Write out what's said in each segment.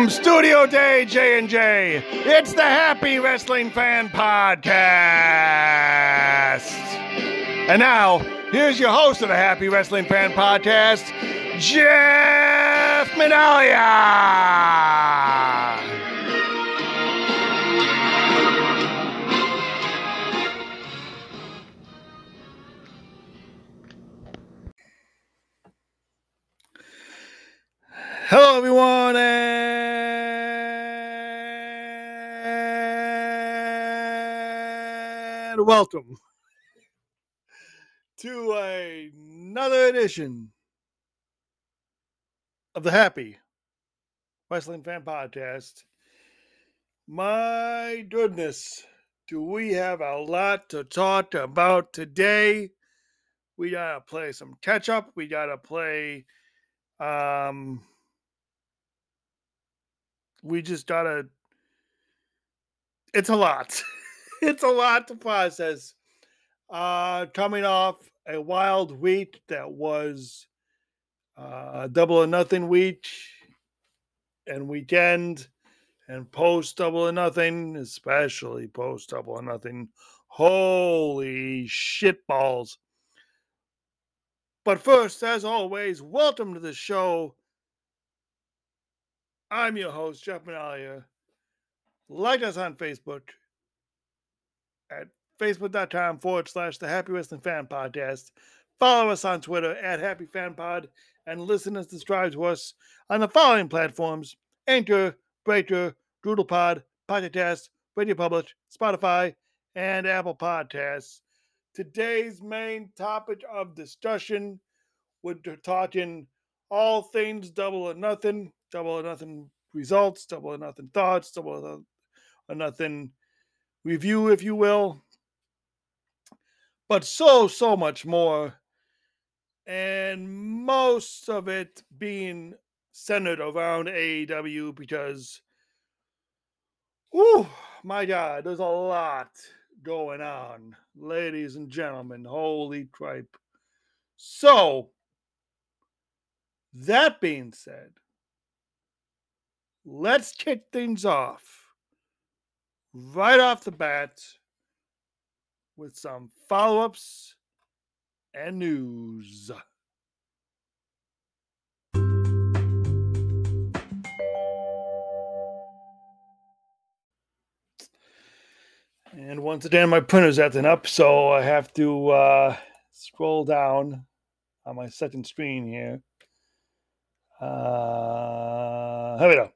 From Studio Day J and J, it's the Happy Wrestling Fan Podcast. And now, here's your host of the Happy Wrestling Fan Podcast, Jeff Minalia. Hello, everyone, and welcome to another edition of the Happy Wrestling Fan Podcast. My goodness, do we have a lot to talk about today? We gotta play some catch up. We gotta play um we just gotta it's a lot. It's a lot to process. Uh coming off a wild week that was uh double or nothing week and weekend and post double or nothing especially post double or nothing. Holy shit balls. But first as always welcome to the show I'm your host, Jeff Manalia. Like us on Facebook at facebook.com forward slash the Happy Wrestling Fan Podcast. Follow us on Twitter at Happy Fan Pod and listen and subscribe to us on the following platforms Anchor, Breaker, DoodlePod, Pocket Cast, Radio Public, Spotify, and Apple Podcasts. Today's main topic of discussion, we're talking all things double or nothing double or nothing results, double or nothing thoughts, double or nothing review, if you will. But so, so much more. And most of it being centered around AEW because, oh my God, there's a lot going on, ladies and gentlemen. Holy tripe. So, that being said, let's kick things off right off the bat with some follow ups and news. And once again, my printer's acting up, so I have to uh, scroll down on my second screen here. Uh, here we go.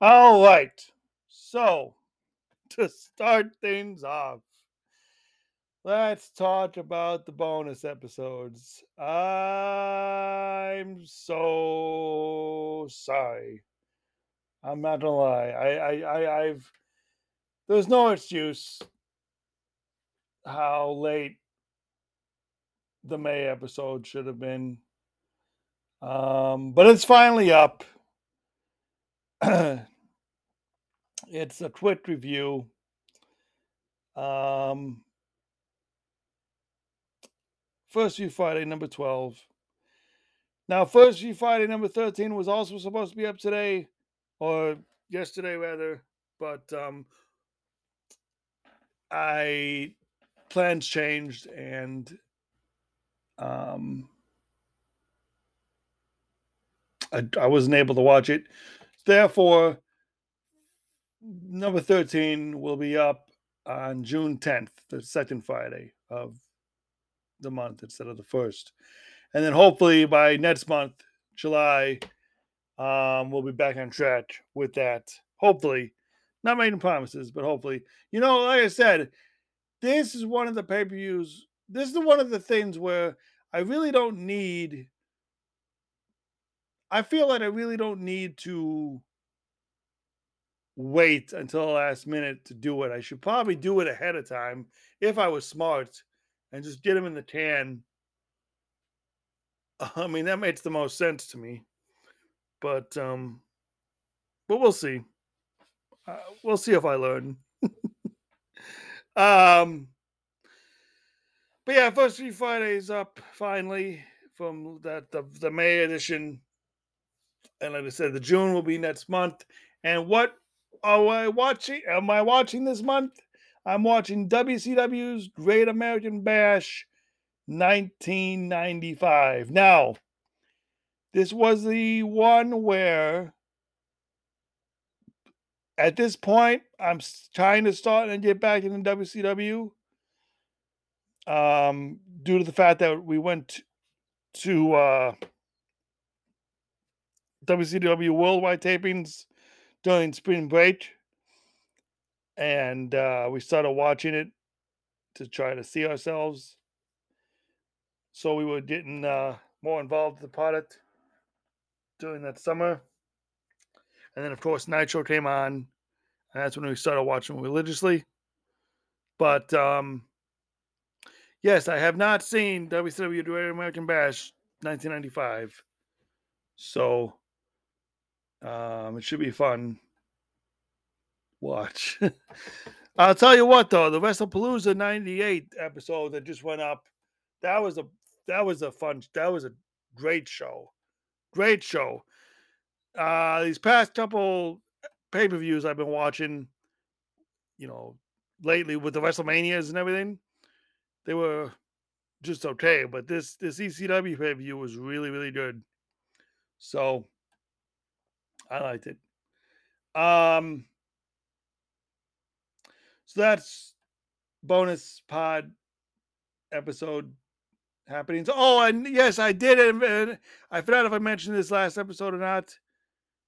All right. So, to start things off, let's talk about the bonus episodes. I'm so sorry. I'm not gonna lie. I, I, I I've there's no excuse how late the May episode should have been. Um, but it's finally up. it's a quick review. Um, First View Friday, number 12. Now, First View Friday, number 13 was also supposed to be up today, or yesterday, rather, but um, I plans changed and um, I, I wasn't able to watch it. Therefore, number 13 will be up on June 10th, the second Friday of the month instead of the first. And then hopefully by next month, July, um, we'll be back on track with that. Hopefully, not making promises, but hopefully. You know, like I said, this is one of the pay per views. This is one of the things where I really don't need I feel like I really don't need to wait until the last minute to do it. I should probably do it ahead of time if I was smart and just get them in the tan. I mean, that makes the most sense to me. But um but we'll see. Uh, we'll see if I learn. um but yeah, first three Fridays up finally from that the, the May edition And like I said, the June will be next month. And what are I watching? Am I watching this month? I'm watching WCW's Great American Bash 1995. Now, this was the one where at this point, I'm trying to start and get back into WCW. Um, due to the fact that we went to uh, WCW worldwide tapings during spring break, and uh, we started watching it to try to see ourselves. So we were getting uh, more involved with the product during that summer. And then, of course, Nitro came on, and that's when we started watching religiously. But um, yes, I have not seen WCW Great American Bash 1995. So um, it should be fun. Watch. I'll tell you what though, the WrestlePalooza 98 episode that just went up, that was a that was a fun that was a great show. Great show. Uh these past couple pay-per-views I've been watching, you know, lately with the WrestleManias and everything, they were just okay. But this this ECW pay-per-view was really, really good. So I liked it. Um, so that's bonus pod episode happenings. Oh, and yes, I did. And I forgot if I mentioned this last episode or not,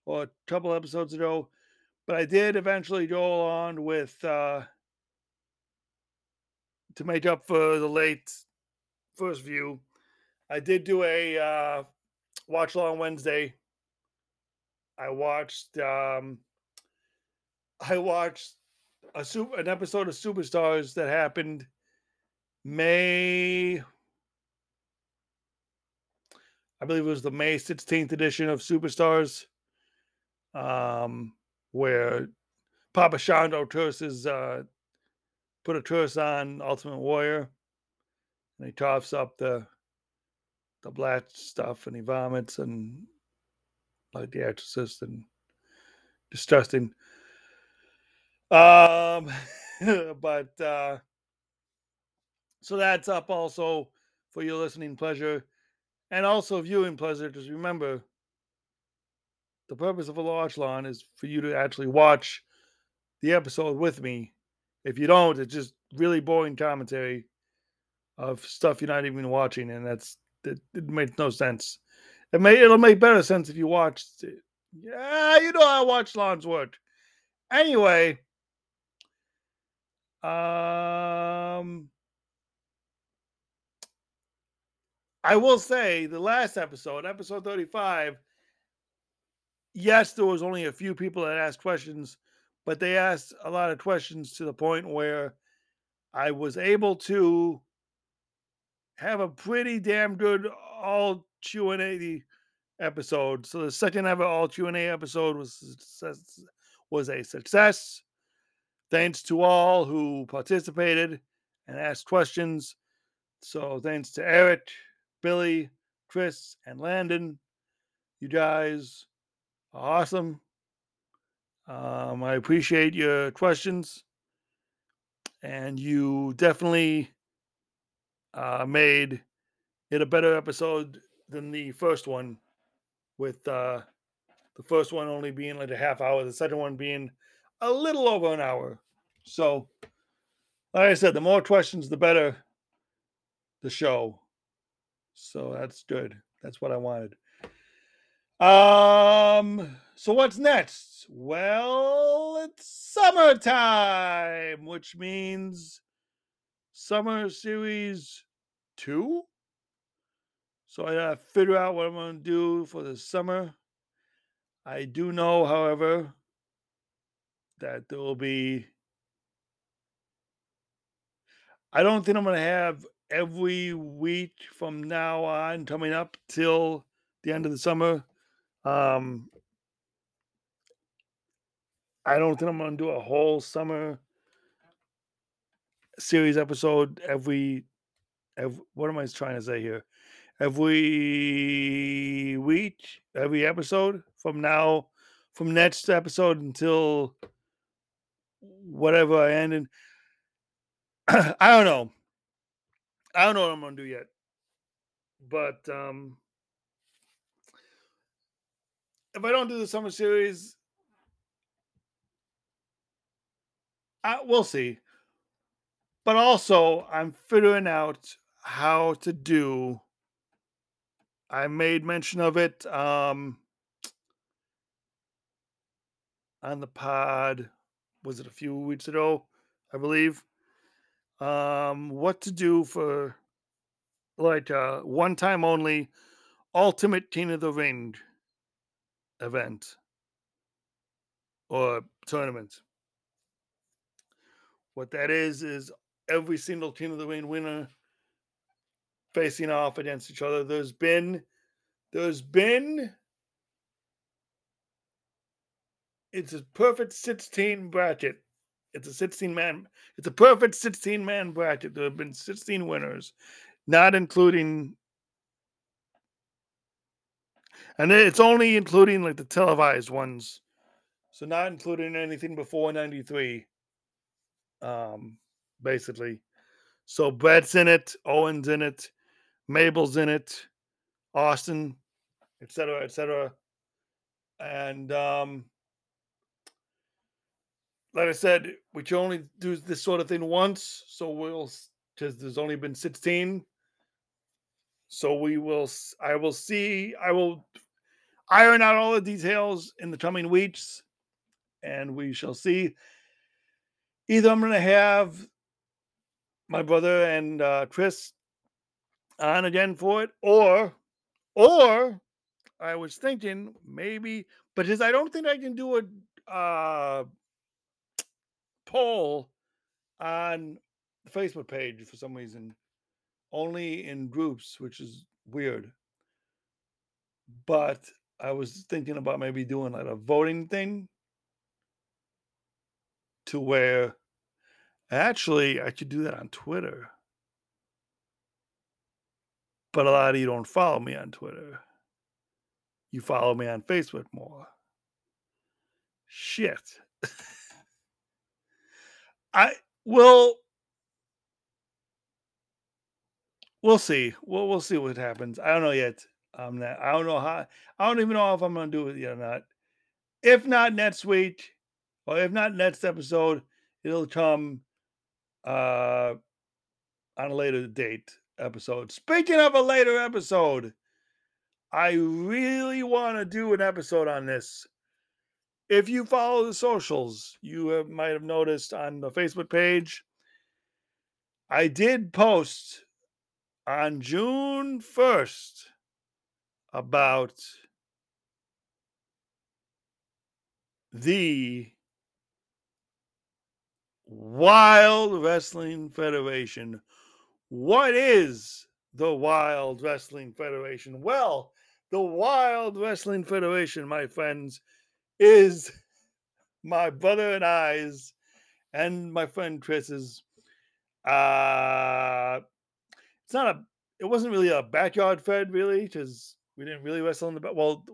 or a couple episodes ago, but I did eventually go on with uh, to make up for the late first view. I did do a uh, watch along Wednesday I watched um I watched a super an episode of Superstars that happened May I believe it was the May 16th edition of Superstars. Um where Papa Shango curses uh put a curse on Ultimate Warrior and he coughs up the the black stuff and he vomits and like The Exorcist and disgusting. Um, but uh, so that's up also for your listening pleasure and also viewing pleasure. Just remember, the purpose of a watch along is for you to actually watch the episode with me. If you don't, it's just really boring commentary of stuff you're not even watching, and that's it, it makes no sense. It may it'll make better sense if you watched it. Yeah, you know I watch alongs work. Anyway, um I will say the last episode, episode 35, yes, there was only a few people that asked questions, but they asked a lot of questions to the point where I was able to have a pretty damn good all Q and A episode. So the second ever all Q and A episode was was a success. Thanks to all who participated and asked questions. So thanks to Eric, Billy, Chris, and Landon. You guys are awesome. Um, I appreciate your questions, and you definitely uh, made it a better episode than the first one, with uh, the first one only being like a half hour, the second one being a little over an hour. So, like I said, the more questions, the better the show. So that's good. That's what I wanted. Um, so what's next? Well, it's summertime, which means summer series two. So I gotta figure out what I'm gonna do for the summer. I do know, however, that there will be. I don't think I'm gonna have every week from now on coming up till the end of the summer. Um, I don't think I'm gonna do a whole summer series episode every, every what am I trying to say here? Every week, every episode from now, from next episode until whatever I end in. I don't know. I don't know what I'm gonna do yet. But um if I don't do the summer series, I, we'll see. But also, I'm figuring out how to do. I made mention of it um, on the pod. Was it a few weeks ago? I believe. Um, what to do for like a one time only ultimate King of the Ring event or tournament. What that is is every single King of the Ring winner facing off against each other. There's been there's been it's a perfect 16 bracket. It's a 16 man it's a perfect 16 man bracket. There have been 16 winners, not including and it's only including like the televised ones. So not including anything before 93. Um basically. So Bret's in it, Owen's in it, Mabel's in it, Austin, etc., etc. And um, like I said, we can only do this sort of thing once, so we'll because there's only been 16. So we will I will see, I will iron out all the details in the coming weeks, and we shall see. Either I'm gonna have my brother and uh, Chris on again for it, or or I was thinking maybe, but because I don't think I can do a uh, poll on the Facebook page for some reason, only in groups, which is weird. But I was thinking about maybe doing like a voting thing to where Actually, I could do that on Twitter. But a lot of you don't follow me on Twitter. You follow me on Facebook more. Shit. I will we'll see. We'll we'll see what happens. I don't know yet. Um that I don't know how I don't even know if I'm gonna do it yet or not. If not next week, or if not next episode, it'll come uh, on a later date episode. Speaking of a later episode, I really want to do an episode on this. If you follow the socials, you have, might have noticed on the Facebook page, I did post on June 1st about the Wild Wrestling Federation. What is the Wild Wrestling Federation? Well, the Wild Wrestling Federation, my friends, is my brother and I's and my friend Chris's. Uh, it's not a, it wasn't really a backyard fed, really, because we didn't really wrestle in the back. Well,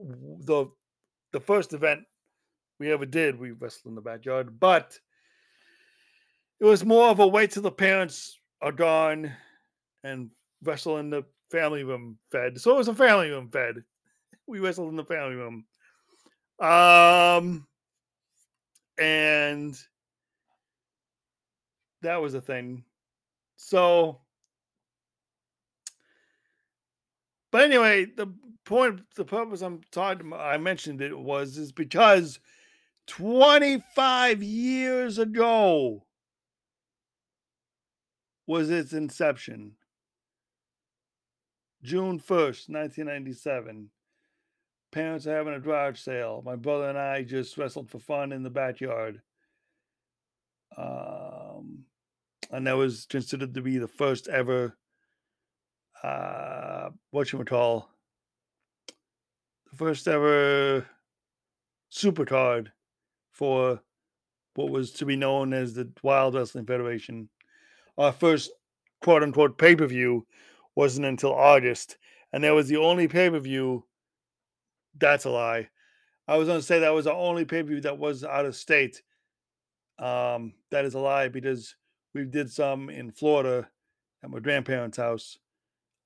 the the first event we ever did, we wrestled in the backyard, but it was more of a wait till the parents are gone and wrestle in the family room fed. So it was a family room fed. We wrestled in the family room. Um and that was a thing. So but anyway, the point the purpose I'm talking I mentioned it was is because 25 years ago was its inception. June 1st, 1997. Parents are having a garage sale. My brother and I just wrestled for fun in the backyard. Um, and that was considered to be the first ever, uh, what you call, the first ever super card for what was to be known as the Wild Wrestling Federation our first quote unquote pay per view wasn't until August. and that was the only pay per view. That's a lie. I was going to say that was the only pay per view that was out of state. Um, that is a lie because we did some in Florida at my grandparents' house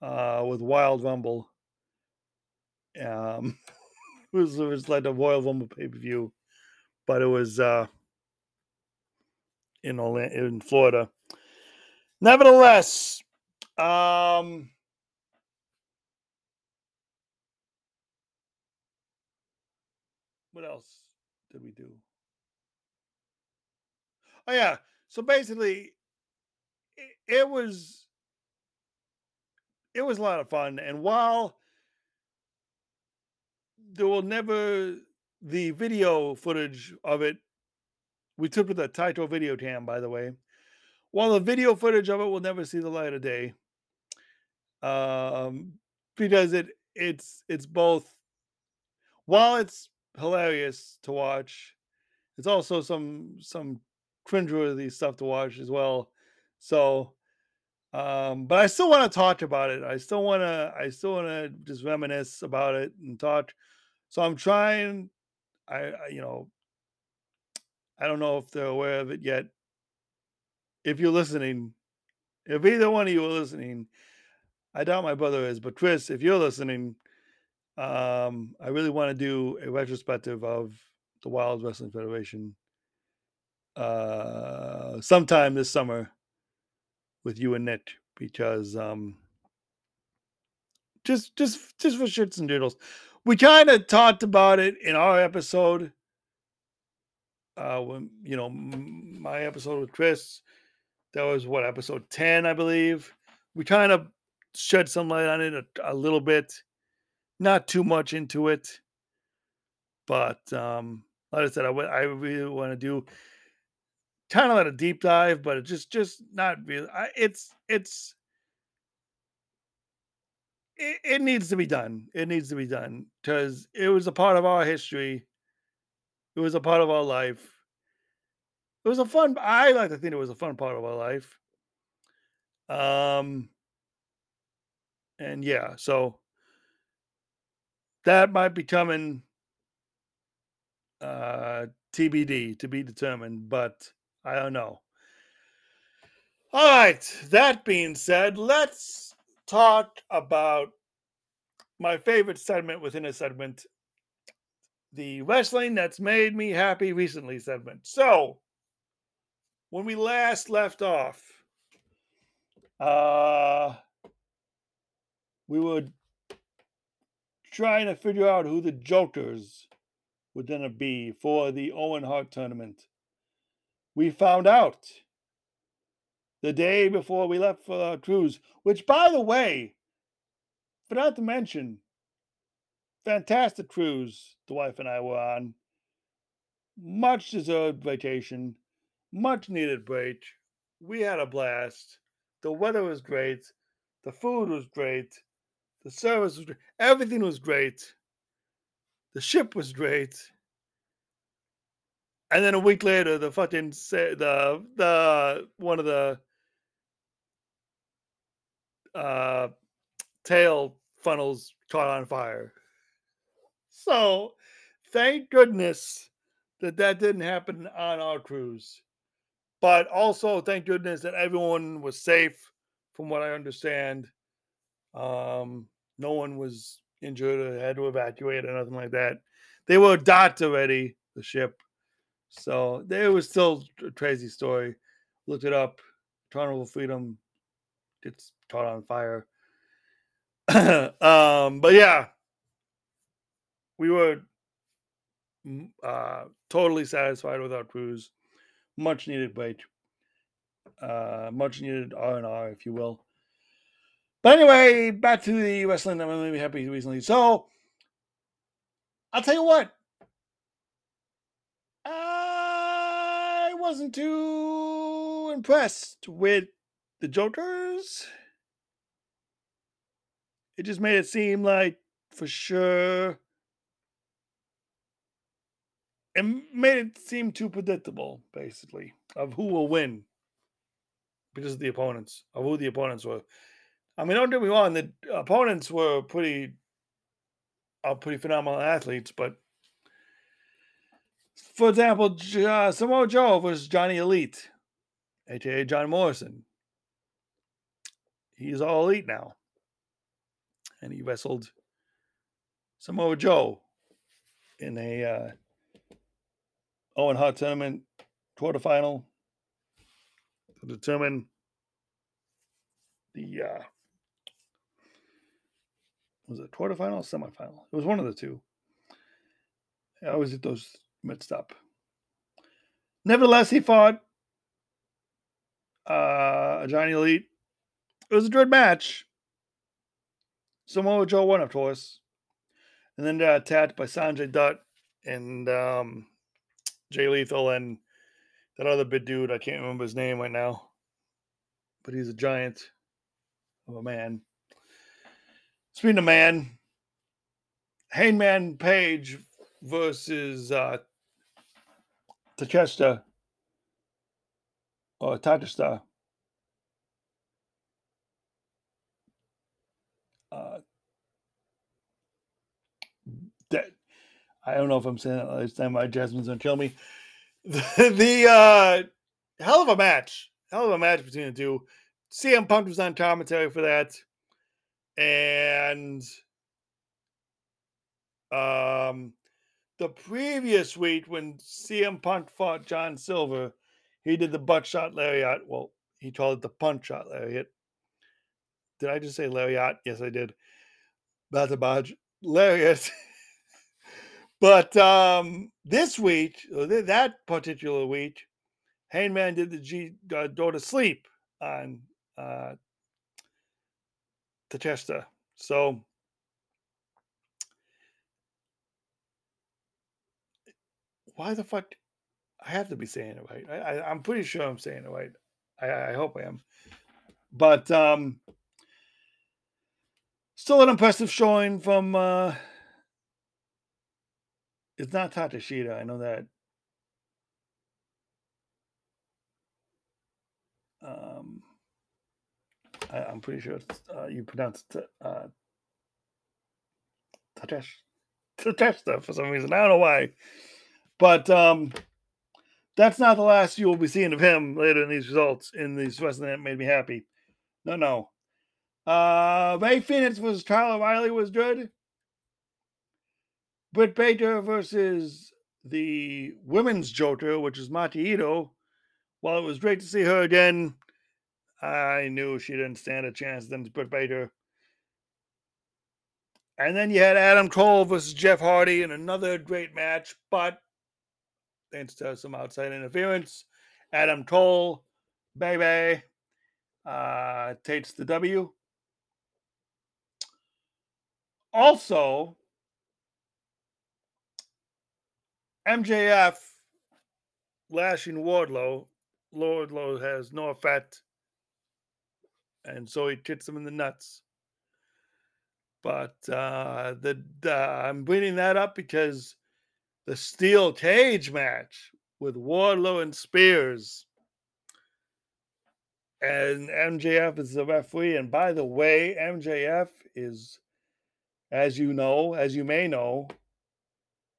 uh, with Wild Rumble. Um, it was it was like a Royal Rumble pay per view, but it was uh, in Orlando, in Florida. Nevertheless, um, what else did we do? Oh yeah, so basically, it, it was it was a lot of fun, and while there will never the video footage of it. We took with a Taito video cam, by the way. While the video footage of it will never see the light of day, um, because it it's it's both. While it's hilarious to watch, it's also some some cringeworthy stuff to watch as well. So, um, but I still want to talk about it. I still want to. I still want to just reminisce about it and talk. So I'm trying. I, I you know. I don't know if they're aware of it yet. If you're listening, if either one of you are listening, I doubt my brother is, but Chris, if you're listening, um, I really want to do a retrospective of the Wild Wrestling Federation uh, sometime this summer with you and Nick because um, just just just for shits and doodles. We kind of talked about it in our episode. Uh, when you know my episode with Chris, that was what episode ten, I believe. We kind of shed some light on it a, a little bit, not too much into it, but um, like I said, I, I really want to do kind of like a deep dive, but it just just not really. I, it's it's it, it needs to be done. It needs to be done because it was a part of our history. It was a part of our life. It was a fun. I like to think it was a fun part of our life. Um, and yeah, so that might be coming uh TBD to be determined, but I don't know. All right, that being said, let's talk about my favorite segment within a segment the wrestling that's made me happy recently segment. So, when we last left off, uh, we were trying to figure out who the jokers going to be for the Owen Hart tournament. We found out the day before we left for our cruise, which, by the way, forgot to mention, fantastic cruise the wife and I were on. Much deserved vacation, much needed break. We had a blast. The weather was great. The food was great. The service was great. Everything was great. The ship was great. And then a week later, the fucking the the one of the uh tail funnels caught on fire. So, thank goodness that that didn't happen on our cruise. But also, thank goodness that everyone was safe, from what I understand. Um, no one was injured or had to evacuate or nothing like that. They were docked already, the ship. So there was still a crazy story. Looked it up. Carnival Freedom gets caught on fire. um, but yeah, we were uh, totally satisfied with our cruise. Much needed break. Uh, much needed R and R, if you will. But anyway, back to the wrestling made me happy recently. So I'll tell you what. I wasn't too impressed with the Jokers. It just made it seem like for sure it made it seem too predictable, basically, of who will win because of the opponents, of who the opponents were. I mean, don't get me wrong, the opponents were pretty, uh, pretty phenomenal athletes, but for example, uh, Samoa Joe was Johnny Elite, aka John Morrison. He's all elite now, and he wrestled Samoa Joe in a uh, Owen Hart tournament quarterfinal to determine the uh, was it quarterfinal semifinal? It was one of the two. I always get those mixed up. Nevertheless, he fought uh, Johnny Elite. It was a dread match. Samoa Joe won, of course. And then got attacked by Sanjay Dutt and um, Jay Lethal and that other big dude. I can't remember his name right now. But he's a giant of a man. Speaking of man, Hangman Page versus uh, Takeshita or Tatista. Uh, that I don't know if I'm saying that last time. My Jasmine's gonna kill me. The, the uh, hell of a match, hell of a match between the two. CM Punk was on commentary for that, and um, the previous week when CM Punk fought John Silver, he did the buckshot lariat. Well, he called it the punch shot lariat. Did I just say lariat? Yes, I did. That's a bodge. Lariat. but um, this week, that particular week, Hangman did the G uh, go to sleep on uh, Tatesta. So why the fuck? I have to be saying it right. I, am pretty sure I'm saying it right. I, I hope I am. But um, still an impressive showing from. Uh, it's not Tatashita. I know that. Um, I, am pretty sure uh, you pronounced it uh, Tatesh. For some reason. I don't know why. But um, that's not the last you will be seeing of him later in these results in these wrestling that made me happy. No, no. Uh, Rey Fenix versus Kyle O'Reilly was good. Britt Baker versus the women's Joker, which is Maki Itoh. While it was great to see her again, I knew she didn't stand a chance against Britt Baker. And then you had Adam Cole versus Jeff Hardy in another great match, but thanks to some outside interference. Adam Cole, baby, uh, takes the W. Also, MJF lashing Wardlow. Wardlow has no effect, and so he kicks him in the nuts. But uh, the, the I'm bringing that up because the steel cage match with Wardlow and Spears. And MJF is the referee. And by the way, MJF is, as you know, as you may know,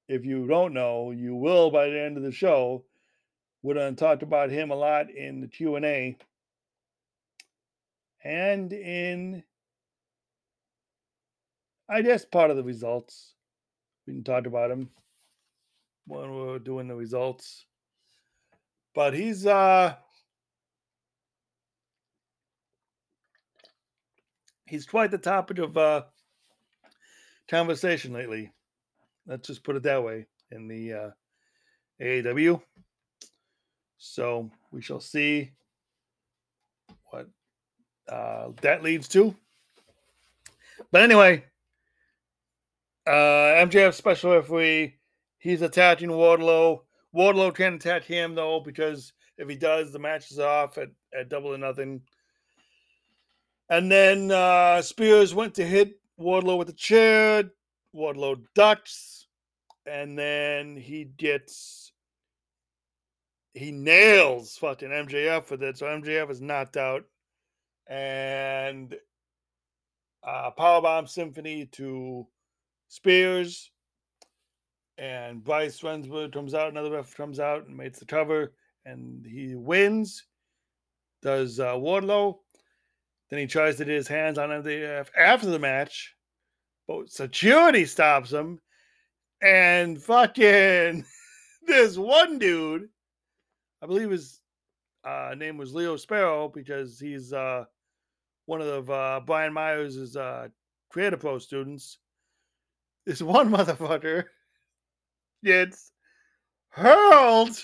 if you don't know, you will by the end of the show. We're going to talk about him a lot in the Q&A and in, I guess, part of the results. We can talk about him when we are doing the results. But he's uh he's quite the topic of uh conversation lately. Let's just put it that way in the uh AEW. So we shall see what uh that leads to. But anyway, uh MJF special referee He's attacking Wardlow. Wardlow can't attack him though because if he does, the match is off at, at double or nothing. And then uh, Spears went to hit Wardlow with a chair. Wardlow ducks, and then he gets he nails fucking MJF with it. So MJF is knocked out, and uh, Powerbomb Symphony to Spears. And Bryce Remsburg comes out, another ref comes out and makes the cover, and he wins. Does uh, Wardlow. Then he tries to do his hands on MJF after the match, but security stops him. And fucking this one dude, I believe his uh, name was Leo Sparrow because he's uh, one of uh, Brian Myers' uh, Create A Pro students. This one motherfucker gets hurled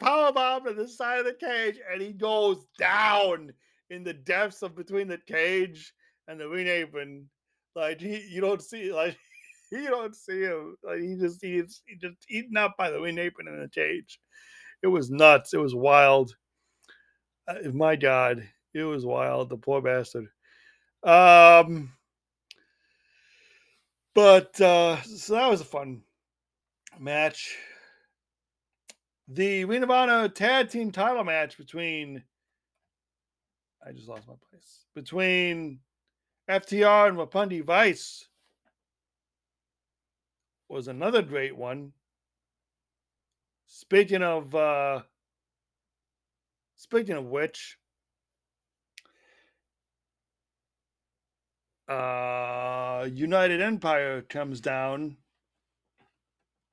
powerbomb to the side of the cage and he goes down in the depths of between the cage and the ring apron. Like he, you don't see like you don't see him. Like he just he's he just eaten up by the ring apron in the cage. It was nuts. It was wild. Uh, my God, it was wild. The poor bastard. Um, but uh, so that was a fun match. The Ring of Honor tag team title match between I just lost my place. Between FTR and Roppongi Vice was another great one. Speaking of uh speaking of which, uh United Empire comes down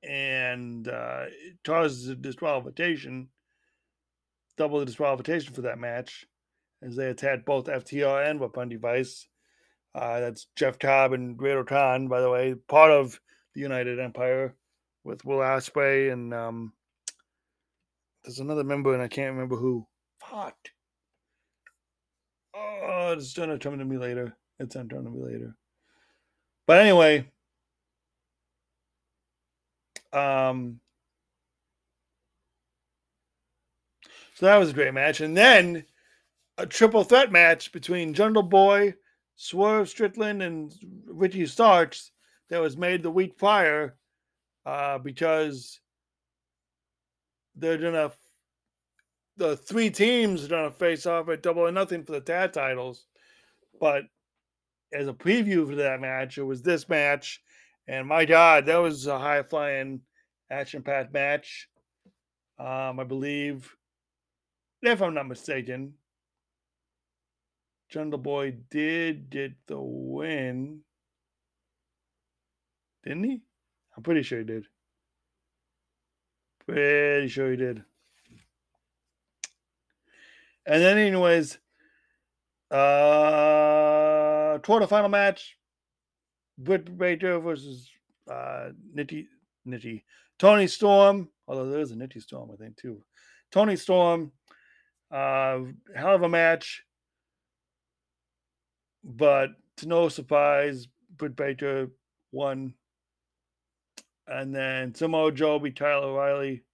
and uh, causes a disqualification, double the disqualification for that match, as they attacked both FTR and Roppongi Vice. Uh, that's Jeff Cobb and Great Khan, by the way, part of the United Empire with Will Ospreay and um, there's another member and I can't remember who. Fuck. Oh, it's gonna come to me later. It's come to me later. But anyway, um, so that was a great match. And then a triple threat match between Jungle Boy, Swerve Strickland, and Ricky Starks that was made the week prior uh, because they're gonna the three teams are gonna face off at double or nothing for the tag titles. But as a preview for that match, it was this match and my God, that was a high flying action packed match. Um, I believe, if I'm not mistaken, Jungle Boy did get the win. Didn't he? I'm pretty sure he did. Pretty sure he did. And then, anyways, uh, quarterfinal match Britt Baker versus uh, Nitty Nitty Toni Storm. Although there is a Nitty Storm, I think too. Toni Storm, uh, hell of a match, but to no surprise, Britt Baker won. And then Samoa Joe beat Kyle O'Reilly.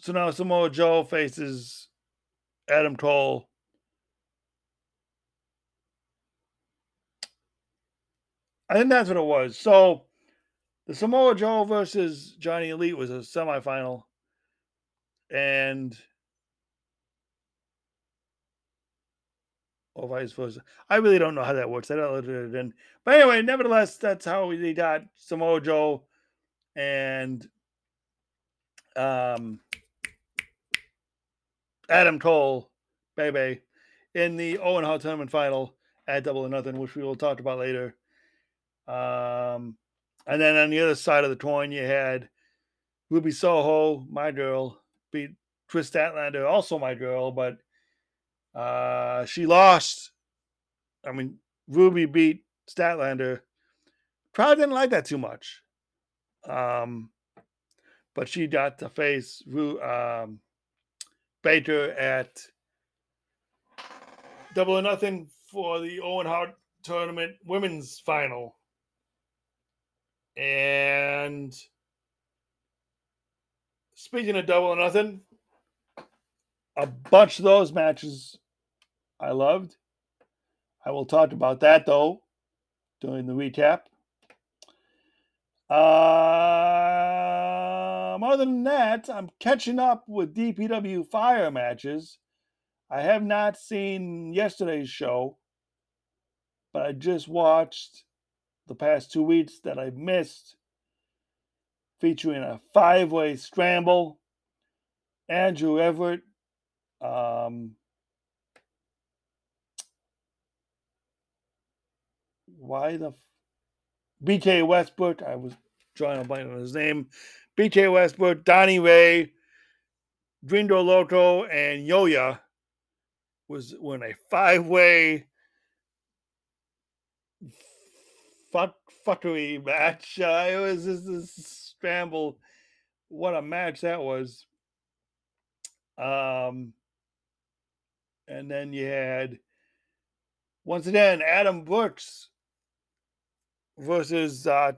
So now Samoa Joe faces Adam Cole I think that's what it was. So the Samoa Joe versus Johnny Elite was a semifinal. And or vice versa. I really don't know how that works. I don't it in. But anyway, nevertheless, that's how they got Samoa Joe and um Adam Cole, baby, in the Owen Hart tournament final at Double or Nothing, which we will talk about later. Um, and then on the other side of the coin, you had Ruby Soho, my girl, beat Kris Statlander, also my girl, but uh, she lost. I mean, Ruby beat Statlander. Crowd didn't like that too much. Um, but she got to face um, Baker at Double or Nothing for the Owen Hart tournament women's final. And speaking of double or nothing, a bunch of those matches I loved. I will talk about that though during the recap. Uh, Um, other than that, I'm catching up with DPW fire matches. I have not seen yesterday's show, but I just watched the past two weeks that I've missed, featuring a five way scramble. Andrew Everett, um, why the BK Westbrook? I was drawing a blank on his name. BK Westbrook, Donnie Ray, Gringo Loco, and Yoya was when a five way fuck fuckery match. Uh, it was just this scramble. What a match that was. Um, and then you had once again Adam Brooks versus uh,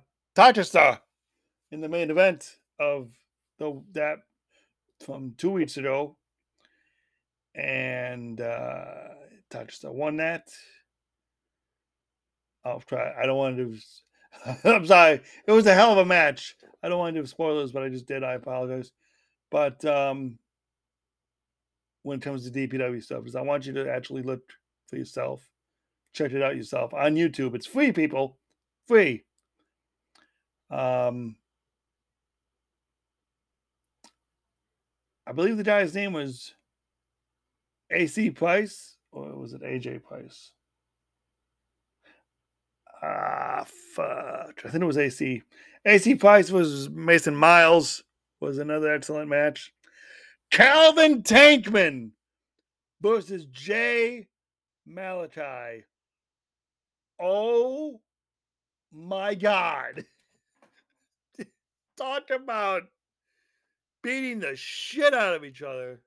in the main event of the that from two weeks ago, and uh, Tatchester won that. I'll try. I don't want to do. I'm sorry. It was a hell of a match. I don't want to do spoilers, but I just did. I apologize. But um, when it comes to DPW stuff, is I want you to actually look for yourself, check it out yourself on YouTube. It's free, people, free. Um, I believe the guy's name was AC Price, or was it AJ Price? Ah, fuck. I think it was AC. AC Price was Mason Miles, was another excellent match. Calvin Tankman versus Jay Malachi. Oh my God. Talk about beating the shit out of each other.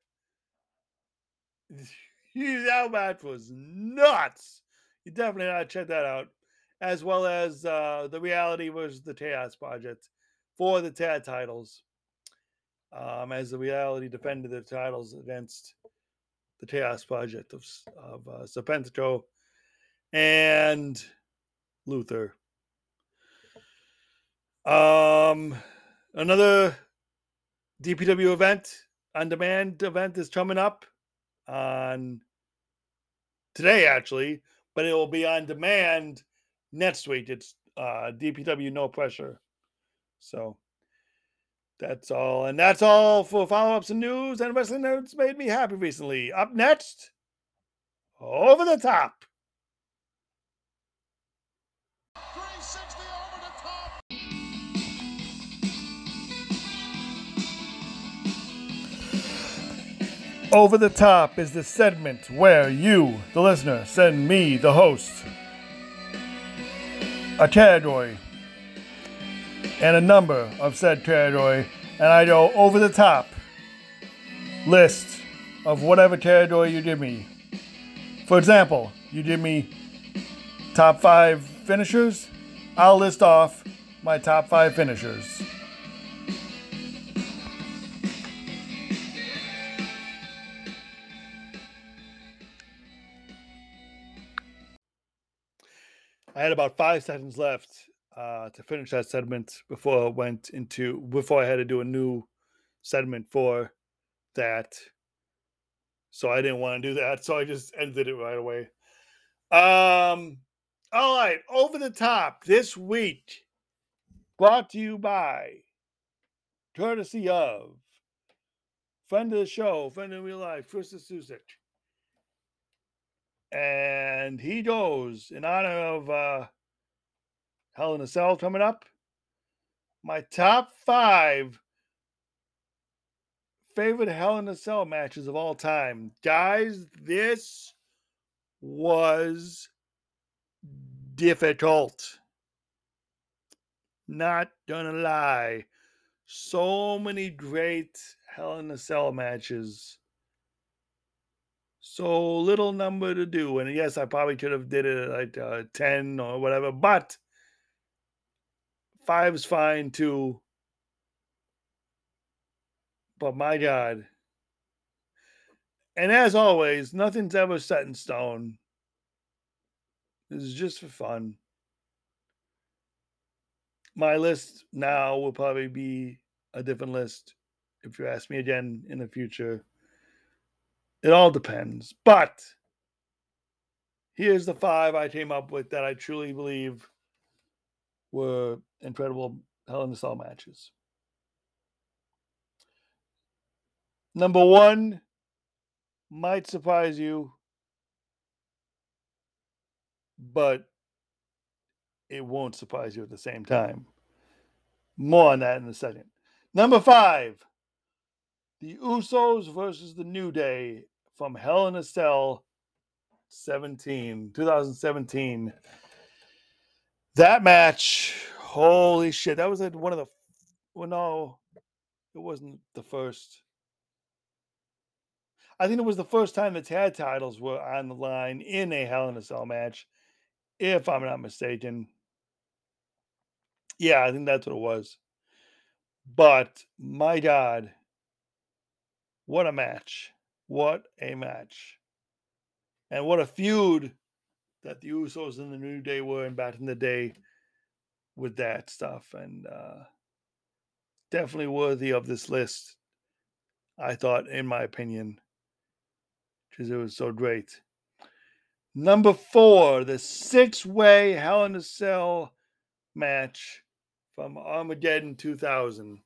that match was nuts. You definitely gotta check that out. As well as uh, the reality was the Chaos Project for the tag titles. Um, as the reality defended their titles against the Chaos Project of, of uh, Serpentico and Luther. Um, another DPW event on demand event is coming up on today, actually, but it will be on demand next week. It's uh, DPW No Pressure. So that's all. And that's all for follow ups and news and wrestling that's made me happy recently. Up next, over the top. Over the Top is the segment where you, the listener, send me, the host, a category and a number of said category, and I go over the top list of whatever category you give me. For example, you give me top five finishers, I'll list off my top five finishers. Had about five seconds left uh, to finish that segment before I went into before I had to do a new segment for that. So I didn't want to do that. So I just ended it right away. Um, all right, over the top this week, brought to you by, courtesy of, friend of the show, friend of real life, Krista Susik and he goes in honor of uh, Hell in a Cell coming up. My top five favorite Hell in a Cell matches of all time, guys. This was difficult. Not gonna lie. So many great Hell in a Cell matches so little number to do. And yes, I probably could have did it at like uh, 10 or whatever, but five's fine too. But my God. And as always, nothing's ever set in stone. This is just for fun. My list now will probably be a different list if you ask me again in the future It all depends. But here's the five I came up with that I truly believe were incredible Hell in a Cell matches. Number one might surprise you, but it won't surprise you at the same time. More on that in a second. Number five, the Usos versus the New Day from Hell in a Cell 17, 2017. That match, holy shit, that was like one of the, well, no, it wasn't the first. I think it was the first time the tag titles were on the line in a Hell in a Cell match, if I'm not mistaken. Yeah, I think that's what it was. But my God, what a match. What a match. And what a feud that the Usos and the New Day were in back in the day with that stuff. And uh, definitely worthy of this list, I thought, in my opinion, because it was so great. Number four, the six way Hell in a Cell match from Armageddon 2000.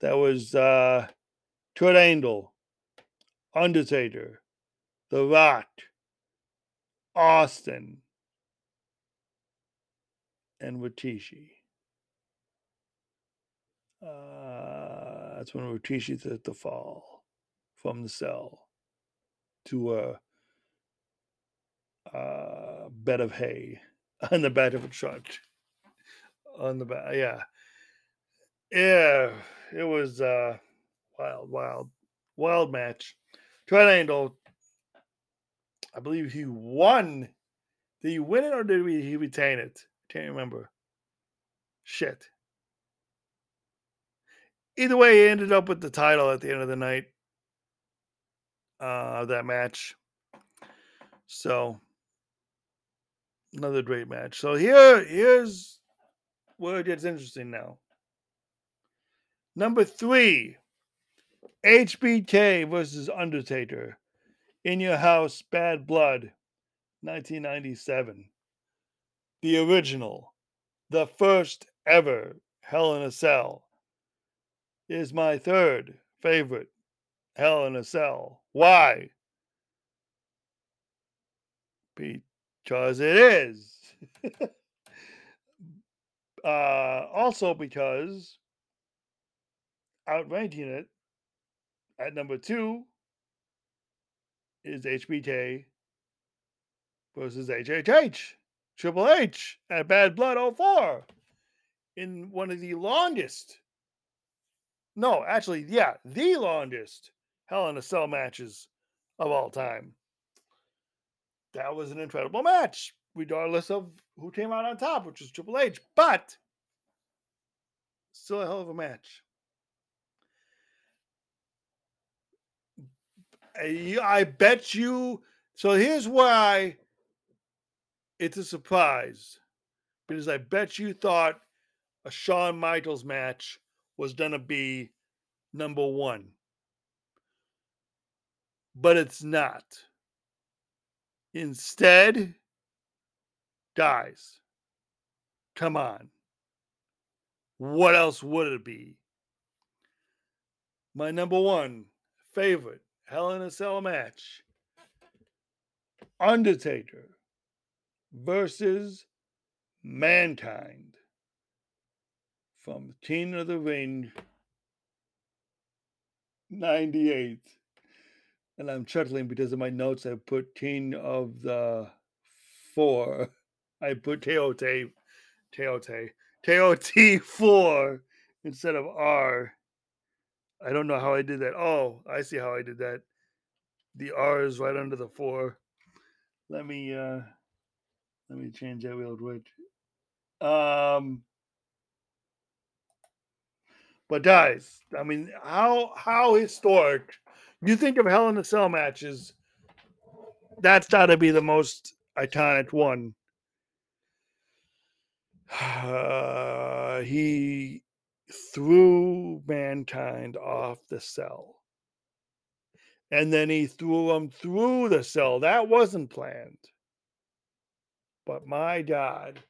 That was uh, Kurt Angle, Undertaker, The Rock, Austin, and Rikishi. Uh, that's when Rikishi took the fall from the cell to a, a bed of hay on the back of a truck. On the back, yeah, yeah, it was uh, wild, wild, wild match. Kurt Angle I believe he won. Did he win it or did he retain it? Can't remember. Shit. Either way, he ended up with the title at the end of the night uh, that match. So another great match. So here, here's where it gets interesting now. Number three, HBK versus Undertaker. In Your House, Bad Blood, 1997. The original, the first ever Hell in a Cell, is my third favorite Hell in a Cell. Why? Because it is. uh, also, because outranking it at number two is HBK versus HHH, Triple H at Bad Blood 04 in one of the longest, no, actually, yeah, the longest Hell in a Cell matches of all time. That was an incredible match, regardless of who came out on top, which was Triple H, but still a hell of a match. I bet you. So here's why it's a surprise because I bet you thought a Shawn Michaels match was going to be number one. But it's not. Instead, guys, come on. What else would it be? My number one favorite Hell in a Cell match. Undertaker versus Mankind from King of the Ring 98. And I'm chuckling because in my notes I put King of the Four. I put Teote, Teote, Teote 4 instead of R. I don't know how I did that. Oh, I see how I did that. The R is right under the four. Let me uh let me change that real quick. Um but guys, I mean, how how historic you think of Hell in a Cell matches? That's got to be the most iconic one. Uh, he threw mankind off the cell. And then he threw him through the cell. That wasn't planned. But my God.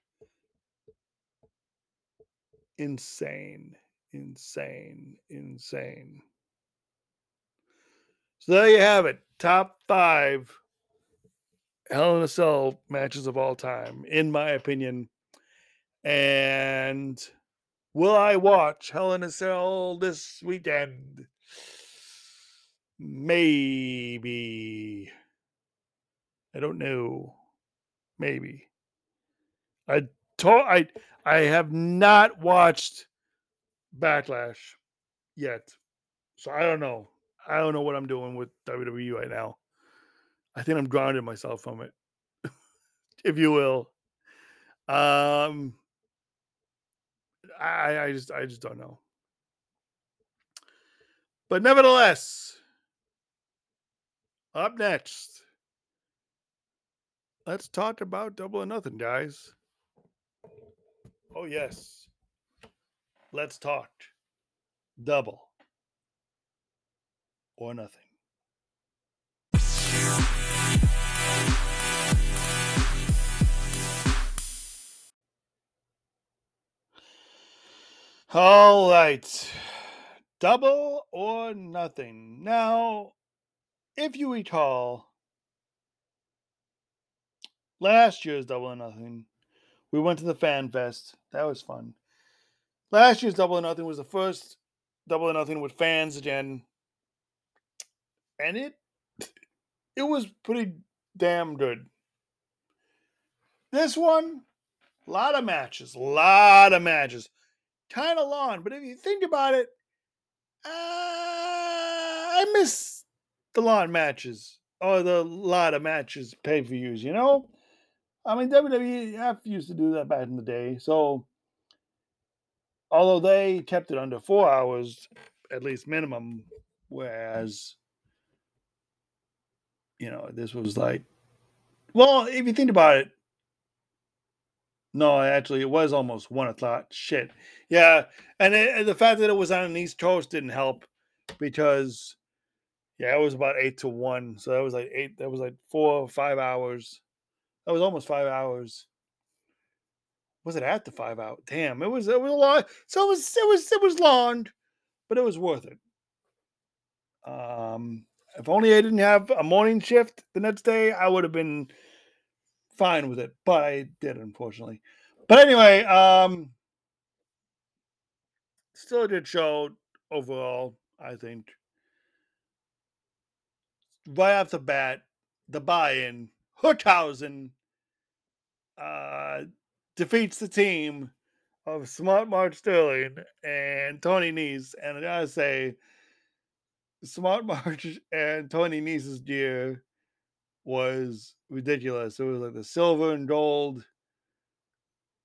Insane. Insane. Insane. So there you have it. Top five Hell in a Cell matches of all time, in my opinion. And will I watch Hell in a Cell this weekend? Maybe. I don't know. Maybe. I told I I have not watched Backlash yet. So I don't know. I don't know what I'm doing with WWE right now. I think I'm grounding myself from it, if you will. Um, I, I just, I just don't know. But nevertheless, up next, let's talk about double or nothing, guys. Oh yes, let's talk double or nothing. All right. Double or nothing. Now, if you recall, last year's Double or Nothing, we went to the Fan Fest. That was fun. Last year's Double or Nothing was the first Double or Nothing with fans again. And it it was pretty damn good. This one, a lot of matches, a lot of matches kind of long. But if you think about it, uh, I miss the lawn matches or the lot of matches pay per views. You know, I mean WWE used to do that back in the day. So although they kept it under four hours at least minimum, whereas you know this was like, well, if you think about it, no, actually, it was almost one o'clock. Shit. Yeah. And, it, and the fact that it was on the East Coast didn't help because, yeah, it was about eight to one. So that was like eight, that was like four or five hours. That was almost five hours. Was it at the five hour? Damn, it was, it was a lot. So it was, it was, it was long, but it was worth it. Um, if only I didn't have a morning shift the next day, I would have been fine with it, but I did unfortunately. But anyway, um still a good show overall, I think. Right off the bat, the buy-in, Hookhausen uh defeats the team of Smart Mark Sterling and Tony Nese. And I gotta say, Smart Mark and Tony Nese's gear was ridiculous. It was like the silver and gold.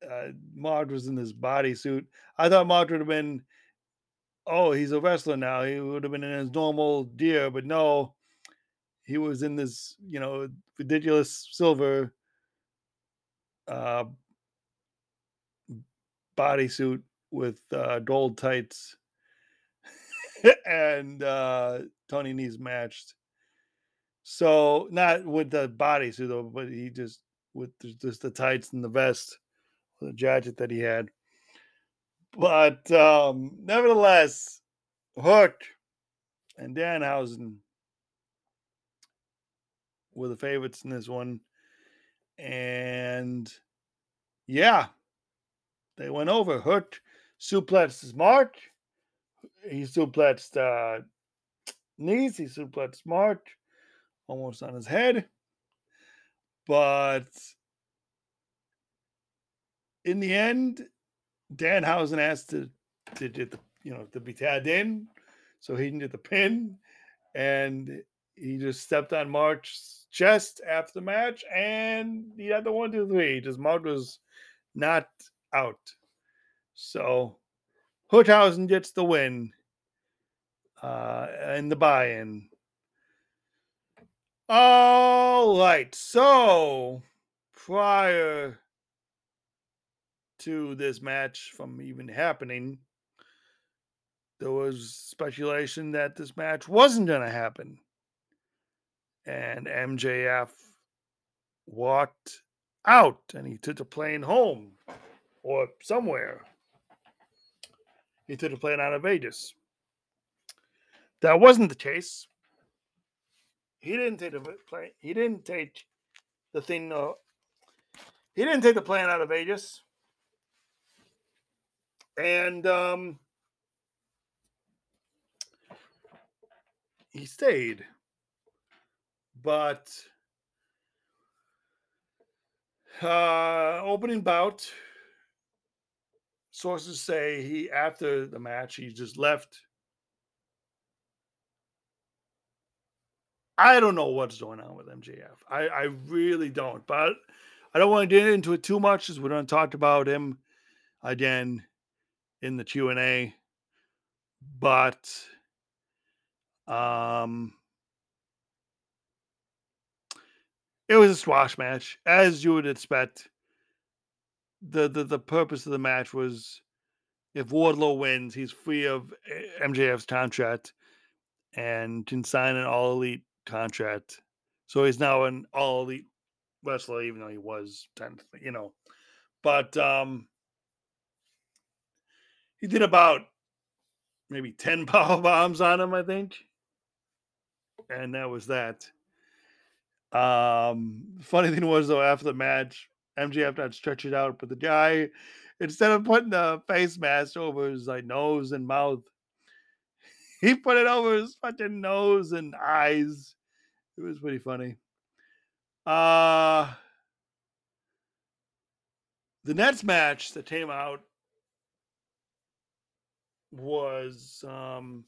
Uh, Mark was in this bodysuit. I thought Mark would have been, oh, he's a wrestler now. He would have been in his normal gear, but no, he was in this, you know, ridiculous silver uh, bodysuit with uh, gold tights. and uh, Tony Nese matched so not with the bodysuit though, but he just with just the tights and the vest, the jacket that he had. But um, nevertheless, Hook and Danhausen were the favorites in this one. And yeah, they went over. Hook suplexed Mark. He suplexed uh, Nese. He suplexed Mark almost on his head. But in the end, Danhausen asked to to get the you know to be tagged in so he can get the pin. And he just stepped on Mark's chest after the match and he had the one, two, three. Just Mark was not out. So Hookhausen gets the win uh, in the buy-in. All right. So prior to this match from even happening, there was speculation that this match wasn't going to happen. and MJF walked out and he took a plane home or somewhere. He took a plane out of Vegas. That wasn't the case. He didn't take the plane. He didn't take the thing. Uh, he didn't take the plane out of Vegas. And um, he stayed. But uh, opening bout, sources say he after the match he just left. I don't know what's going on with MJF. I, I really don't, but I don't want to get into it too much as we're going to talk about him again in the Q and A. But um, it was a squash match, as you would expect. The, the the purpose of the match was if Wardlow wins, he's free of eh, MJF's contract and can sign an all elite contract. So he's now an all elite wrestler, even though he was technically, you know. But um he did about maybe 10 power bombs on him, I think. And that was that. Um, funny thing was though, after the match, MJF not stretch it out, but the guy, instead of putting the face mask over his like nose and mouth, he put it over his fucking nose and eyes. It was pretty funny. Uh the next match that came out was um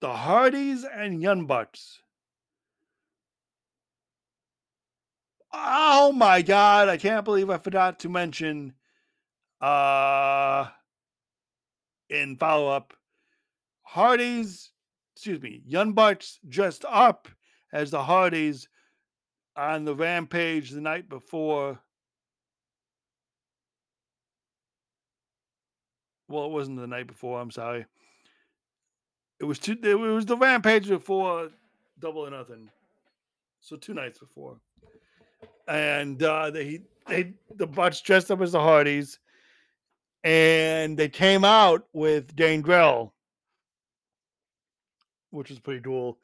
the Hardys and Young Bucks. Oh my god, I can't believe I forgot to mention uh in follow up Hardys, excuse me, Young Bucks dressed up as the Hardys on the rampage the night before. Well, it wasn't the night before, I'm sorry. It was two it was the rampage before double or nothing. So two nights before and uh, they they the Bucks dressed up as the Hardys, and they came out with Gangrel, which was pretty cool,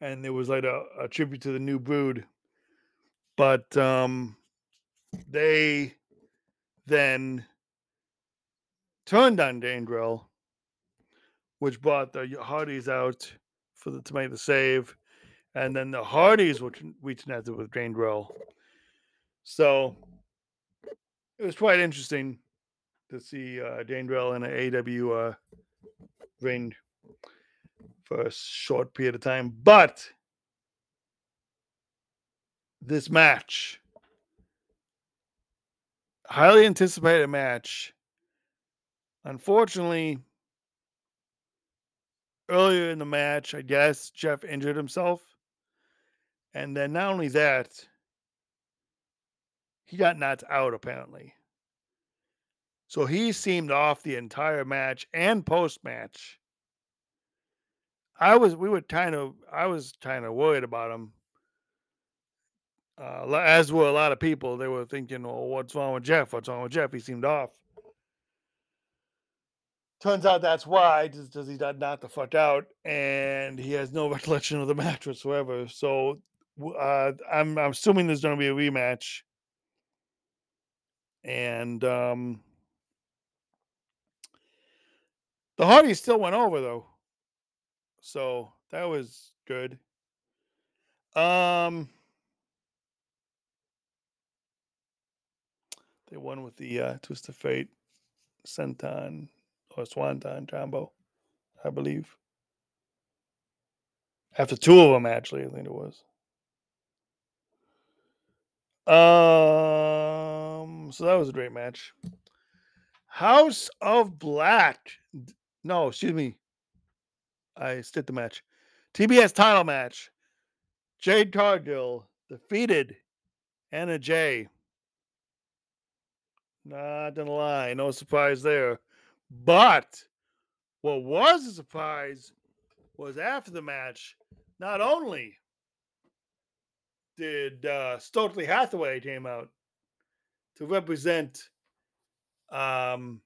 and it was like a, a tribute to the new Brood. But um, they then turned on Gangrel, which brought the Hardys out for the to make the save, and then the Hardys were out with Gangrel so it was quite interesting to see uh, Gangrel in an AEW uh, ring for a short period of time. But this match, highly anticipated match, unfortunately, earlier in the match, I guess Jeff injured himself. And then not only that, he got knocked out apparently. So he seemed off the entire match and post match. I was we were kind of I was kind of worried about him. Uh, as were a lot of people. They were thinking, "Well, what's wrong with Jeff? What's wrong with Jeff? He seemed off." Turns out that's why, just does he got knocked the fuck out, and he has no recollection of the match whatsoever. So uh, I'm I'm assuming there's going to be a rematch and um, the Hardys still went over though, so that was good. Um, they won with the uh, Twist of Fate, Senton or Swanton combo, I believe. After two of them, actually, I think it was. Um, so that was a great match. House of Black. No, excuse me. I skipped the match. TBS title match. Jade Cargill defeated Anna Jay. Not gonna lie, no surprise there. But what was a surprise was after the match, not only did uh, Stokely Hathaway came out to represent um,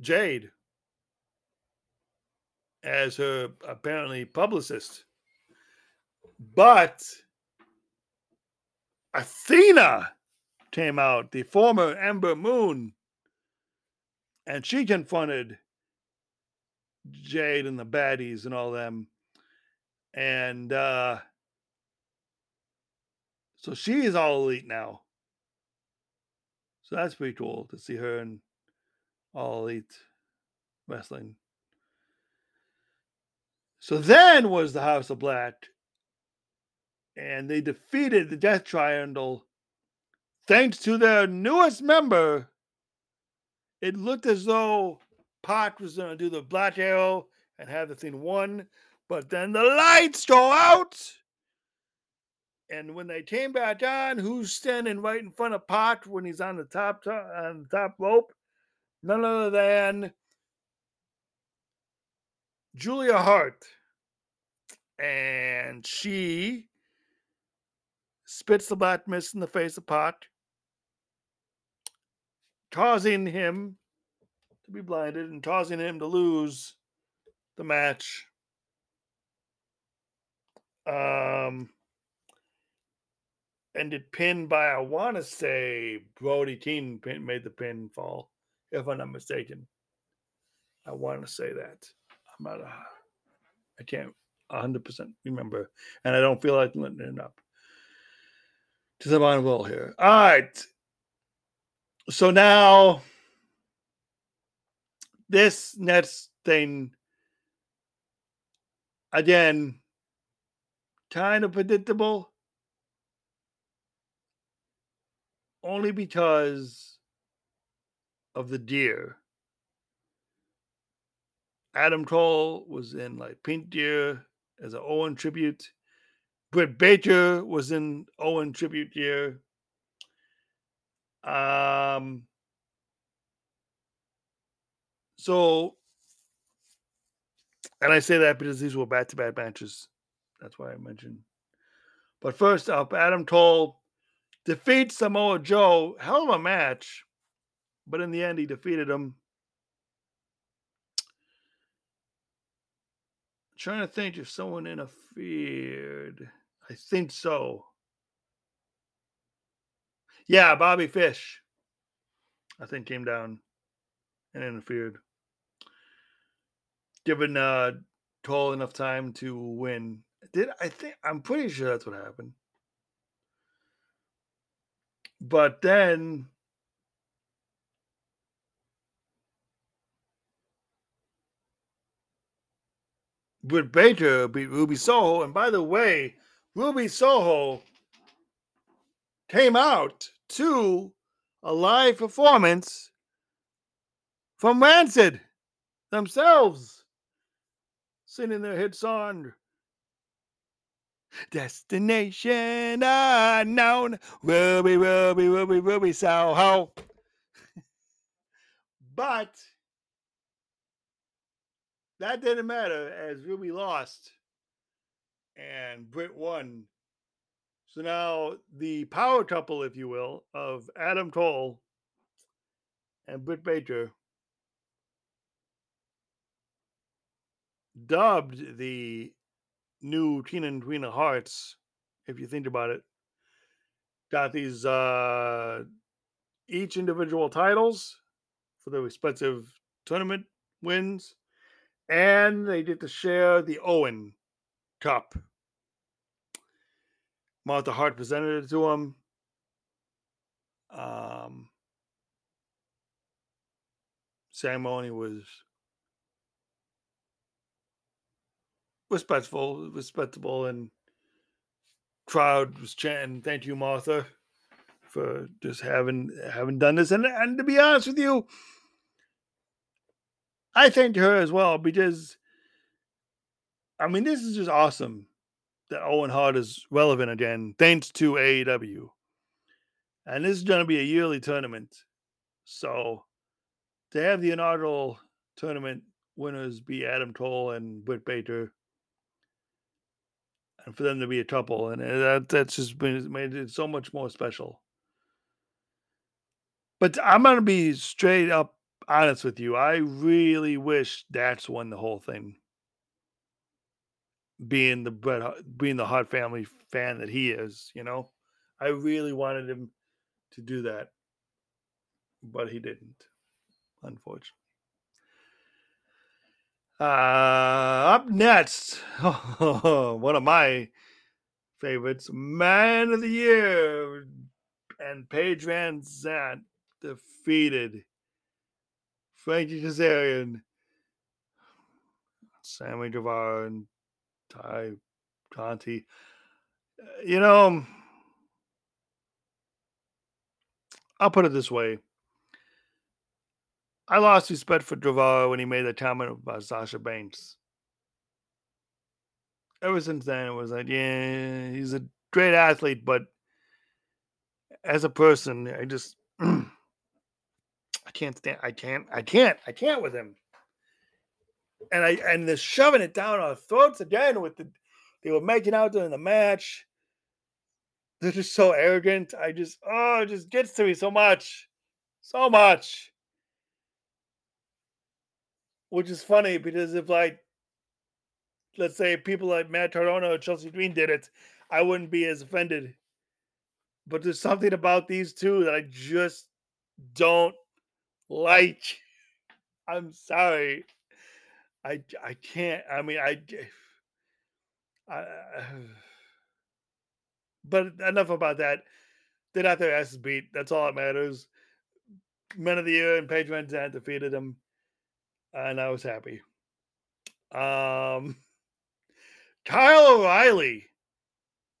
Jade as her apparently publicist. But Athena came out, the former Ember Moon, and she confronted Jade and the baddies and all them. And uh so she is all elite now. So that's pretty cool to see her in all elite wrestling. So then was the House of Black, and they defeated the Death Triangle thanks to their newest member. It looked as though Pac was going to do the Black Arrow and have the thing won, but then the lights go out. And when they came back on, who's standing right in front of Pac when he's on the top, top on the top rope? None other than Julia Hart. And she spits the black mist in the face of Pac, causing him to be blinded and causing him to lose the match. Um, ended pinned by I want to say Brody King pin, made the pin fall, if I'm not mistaken. I want to say that. Not. A, uh, I can't 100 percent remember, and I don't feel like letting it up. To the bottom roll here. All right. So now this next thing again kind of predictable only because of the deer adam cole was in like pink deer as an owen tribute britt baker was in owen tribute year. um so, and I say that because these were back to back matches. That's why I mentioned. But first up, Adam Cole defeats Samoa Joe. Hell of a match. But in the end, he defeated him. Trying to think if someone interfered. I think so. Yeah, Bobby Fish. I think came down and interfered given uh Cole enough time to win. Did I think I'm pretty sure that's what happened. But then Britt Baker beat Ruby Soho. And by the way, Ruby Soho came out to a live performance from Rancid themselves singing their hit song. Destination unknown. Ruby, Ruby, Ruby, Ruby, Soho. but that didn't matter as Ruby lost and Britt won. So now the power couple, if you will, of Adam Cole and Britt Baker dubbed the new Tina and Queen of Hearts, if you think about it, got these uh each individual titles for the respective tournament wins, and they get to share the Owen Cup. Martha Hart presented it to him. Um, ceremony was respectful, respectable, and crowd was chanting, "Thank you, Martha, for just having having done this." And and to be honest with you, I thanked her as well because, I mean, this is just awesome that Owen Hart is relevant again, thanks to AEW. And this is going to be a yearly tournament, so to have the inaugural tournament winners be Adam Cole and Britt Baker and for them to be a couple, and uh, that that's just been made it so much more special. But I'm gonna be straight up honest with you. I really wish Dax won the whole thing. Being the Bret, being the Hart family fan that he is, you know, I really wanted him to do that, but he didn't, unfortunately. Uh, up next, one of my favorites, Men of the Year, and Paige VanZant defeated Frankie Kazarian, Sammy Guevara, and Tay Conti. Uh, you know, I'll put it this way. I lost respect for Guevara when he made the comment about Sasha Banks. Ever since then, it was like, yeah, he's a great athlete, but as a person, I just can't stand. I can't. I can't. I can't with him. And I and they're shoving it down our throats again with the they were making out during the match. They're just so arrogant. I just oh, it just gets to me so much, so much. Which is funny because if like, let's say people like Matt Cardona or Chelsea Green did it, I wouldn't be as offended. But there's something about these two that I just don't like. I'm sorry. I I can't. I mean, I. I but enough about that. They got their asses beat. That's all that matters. Men of the Year and Paige VanZant defeated them and I was happy. Um, Kyle O'Reilly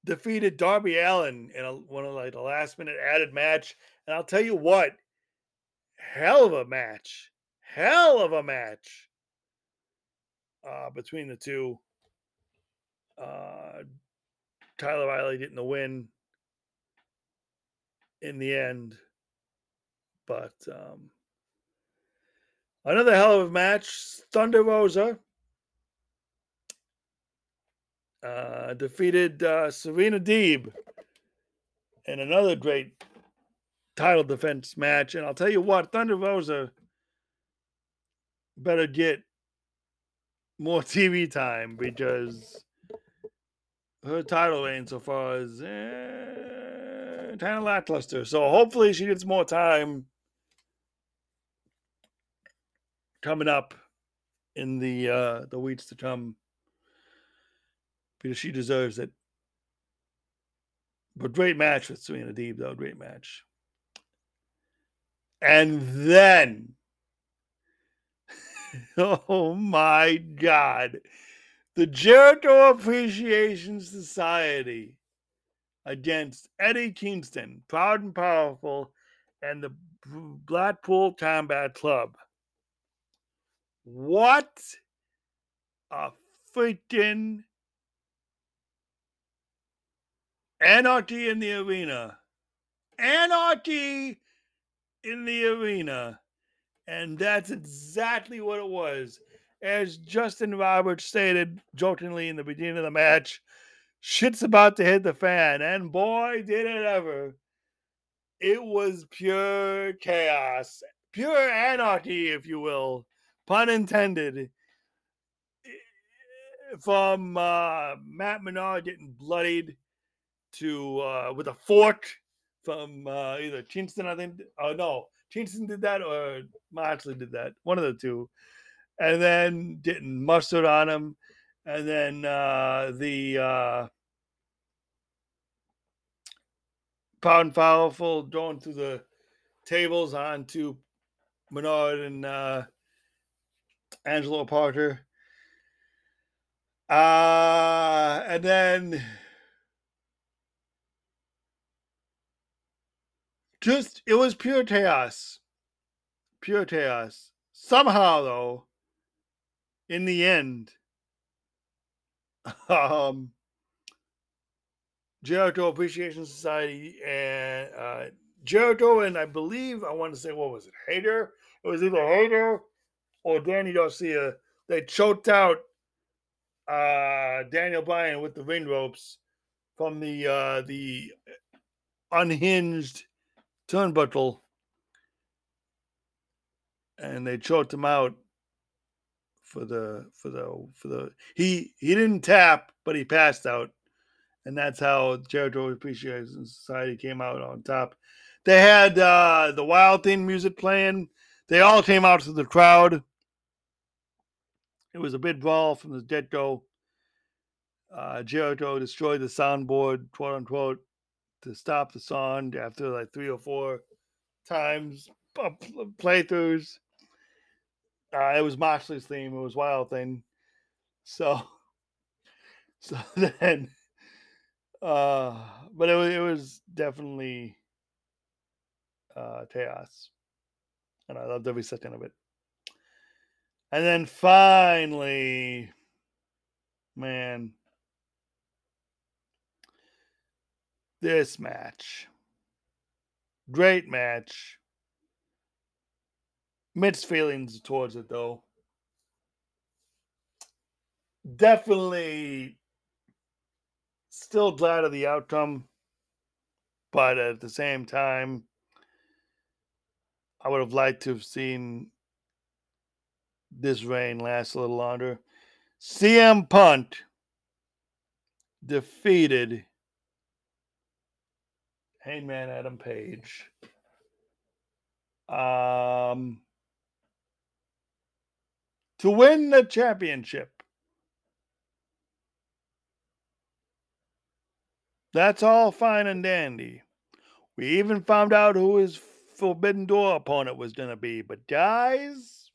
defeated Darby Allin in a, one of like the last minute added match, and I'll tell you what, hell of a match, hell of a match uh, between the two. Uh, Kyle O'Reilly getting the win in the end, but um, Another hell of a match. Thunder Rosa uh, defeated uh, Serena Deeb in another great title defense match. And I'll tell you what, Thunder Rosa better get more TV time because her title reign so far is eh, kind of lackluster. So hopefully she gets more time coming up in the uh, the weeks to come because she deserves it. But great match with Serena Deeb, though. Great match. And then, oh my God, the Jericho Appreciation Society against Eddie Kingston, Proud and Powerful, and the Blackpool Combat Club. What a freaking anarchy in the arena. Anarchy in the arena. And that's exactly what it was. As Justin Roberts stated jokingly in the beginning of the match, shit's about to hit the fan. And boy, did it ever. It was pure chaos, pure anarchy, if you will pun intended, from uh, Matt Menard getting bloodied to uh, with a fork from uh, either Kingston, I think. Oh no, Kingston did that or Moxley did that. One of the two, and then getting mustard on him, and then uh, the uh, pound powerful going through the tables onto Menard and uh, Angelo Parker. Uh, and then just it was pure chaos. Pure chaos. Somehow though, in the end, um Jericho Appreciation Society and uh Jericho and I believe I want to say what was it, Hager? It was either Hager or Danny Garcia, they choked out uh, Daniel Bryan with the ring ropes from the uh, the unhinged turnbuckle, and they choked him out for the for the for the he he didn't tap, but he passed out, and that's how Jericho Appreciation Society came out on top. They had uh, the Wild Thing music playing. They all came out to the crowd. It was a big brawl from the get go. Uh, Jericho destroyed the soundboard, quote unquote, to stop the song after like three or four times playthroughs. Uh, it was Moxley's theme. It was Wild Thing. So, so then, uh, but it was it was definitely uh, chaos, and I loved every second of it. And then finally, man, this match. Great match. Mixed feelings towards it though. Definitely still glad of the outcome, but at the same time, I would have liked to have seen this reign last a little longer. CM Punk defeated Hangman Adam Page. Um, to win the championship. That's all fine and dandy. We even found out who his Forbidden Door opponent was going to be. But guys,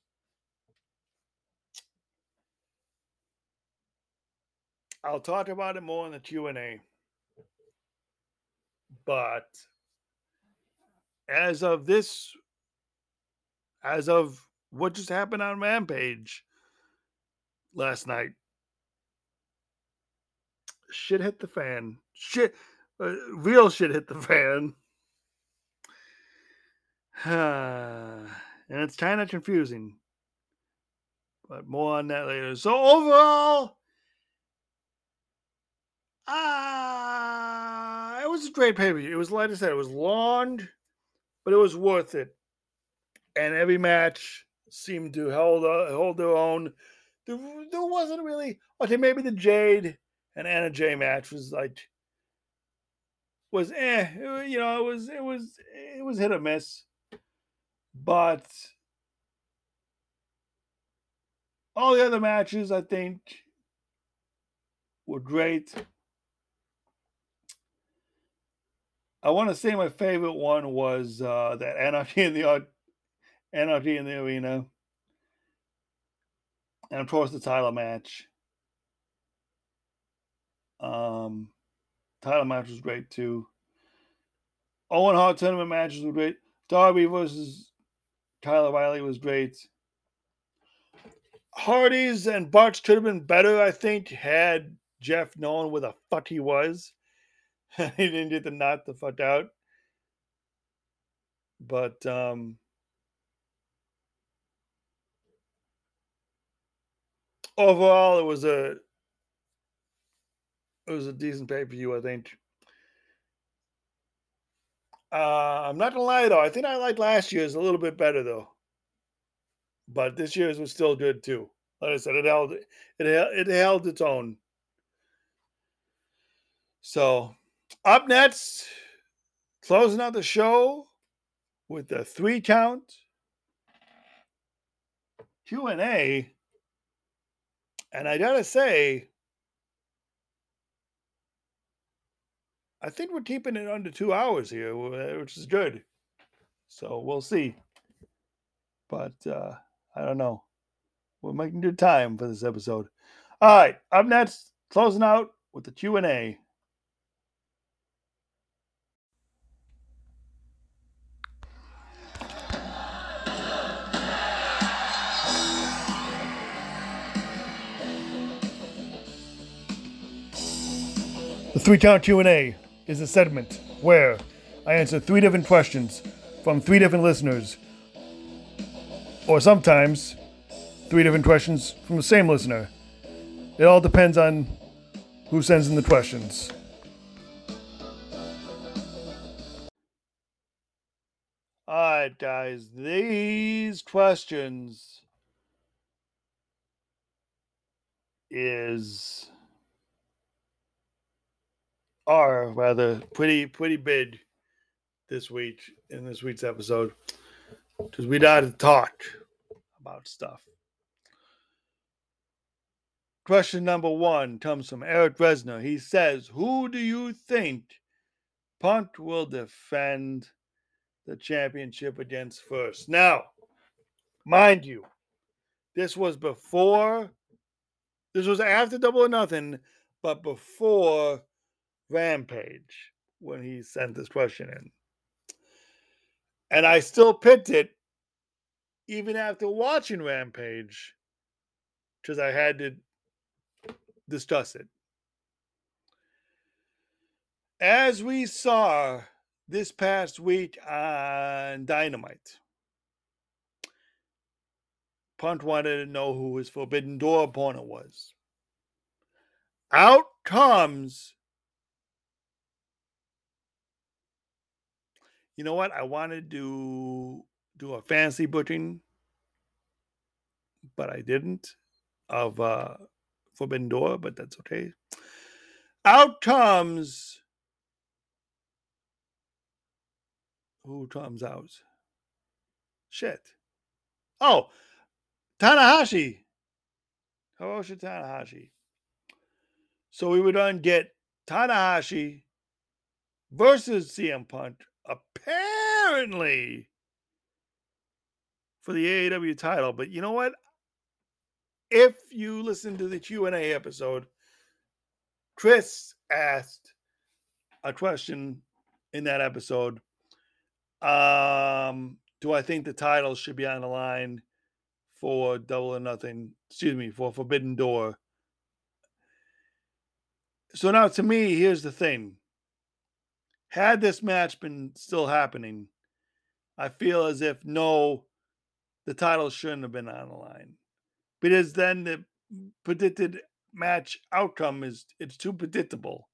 I'll talk about it more in the Q&A. But as of this as of what just happened on Rampage last night. Shit hit the fan. Shit, uh, real shit hit the fan. and it's kind of confusing. But more on that later. So overall, ah, was a great pay per view. It was like I said, it was long, but it was worth it. And every match seemed to hold uh, hold their own. There, there wasn't really okay. Maybe the Jade and Anna Jay match was like was eh. It, you know, it was it was it was hit or miss, but all the other matches I think were great. I want to say my favorite one was uh, that Anarchy in the Anarchy in the Arena and of course the title match. Um, title match was great too. Owen Hart tournament matches were great. Darby versus Kyle O'Reilly was great. Hardy's and Bucks could have been better, I think, had Jeff known where the fuck he was. he didn't get the knot the fuck out. But um overall, it was a it was a decent pay per view. I think. Uh, I'm not gonna lie though. I think I liked last year's a little bit better though. But this year's was still good too. Like I said, it held it it held its own. So, up next, closing out the show with the three count Q and I gotta say, I think we're keeping it under two hours here, which is good. So we'll see. But uh, I don't know. We're making good time for this episode. All right, up next, closing out with the Q and A. The three count Q&A is a segment where I answer three different questions from three different listeners or sometimes three different questions from the same listener. It all depends on who sends in the questions. All right, guys, these questions is are rather pretty pretty big this week in this week's episode because we got to talk about stuff. Question number one comes from Eric Resner. He says, Who do you think Punk will defend the championship against first? Now, mind you, this was before, this was after Double or Nothing, but before Rampage when he sent this question in. And I still picked it even after watching Rampage because I had to discuss it. As we saw this past week on Dynamite, Punk wanted to know who his Forbidden Door opponent was. Out comes. You know what? I wanted to do a fancy booking, but I didn't of uh Forbidden Door, but that's okay. Out comes who comes out? Shit. Oh, Tanahashi. Hiroshi Tanahashi. So we would then get Tanahashi versus CM Punk, apparently for the AEW title. But you know what? if you listen to the Q&A episode, Chris asked a question in that episode. Um, do I think the title should be on the line for Double or Nothing? Excuse me, for Forbidden Door. So now, to me, here's the thing: had this match been still happening, I feel as if no, the title shouldn't have been on the line because then the predicted match outcome is it's too predictable.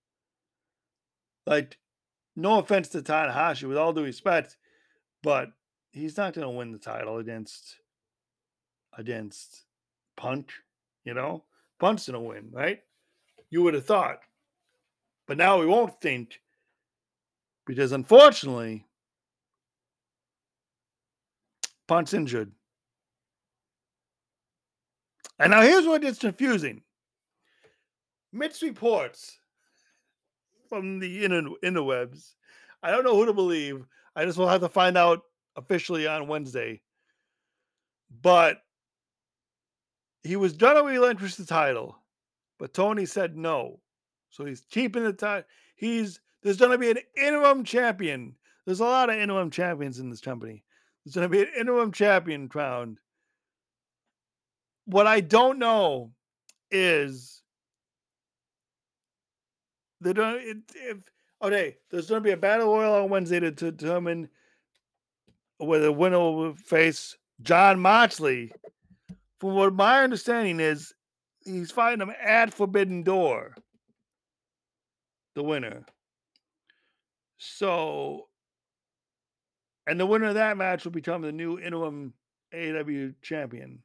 Like, no offense to Tanahashi, with all due respect, but he's not going to win the title against against Punk. You know, Punk's going to win, right? You would have thought, but now we won't think because unfortunately, Punk's injured. And now here's what gets confusing. Mitch reports from the inter- interwebs. I don't know who to believe. I just will have to find out officially on Wednesday. But he was going to relinquish the title, but Tony said no. So he's keeping the title. He's there's going to be an interim champion. There's a lot of interim champions in this company. There's going to be an interim champion crowned what I don't know is they don't it, if okay, there's going to be a battle royal on Wednesday to, to determine whether the winner will face Jon Moxley. From what my understanding is, he's fighting him at Forbidden Door. The winner. So, and the winner of that match will become the new interim AW champion.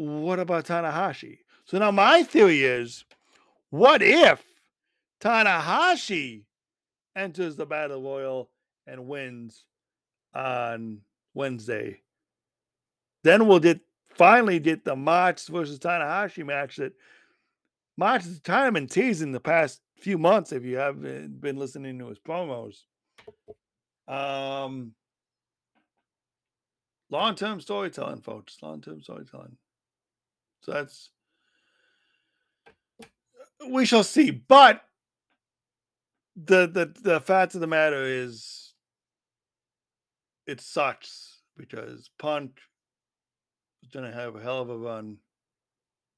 what about Tanahashi? So now my theory is what if Tanahashi enters the Battle Royal and wins on Wednesday? Then we'll get finally get the Mox versus Tanahashi match that Mox has kind of been teasing the past few months if you have been listening to his promos. Um, long term storytelling, folks. Long term storytelling. So that's we shall see. But the the the fact of the matter is it sucks because Punk is gonna have a hell of a run.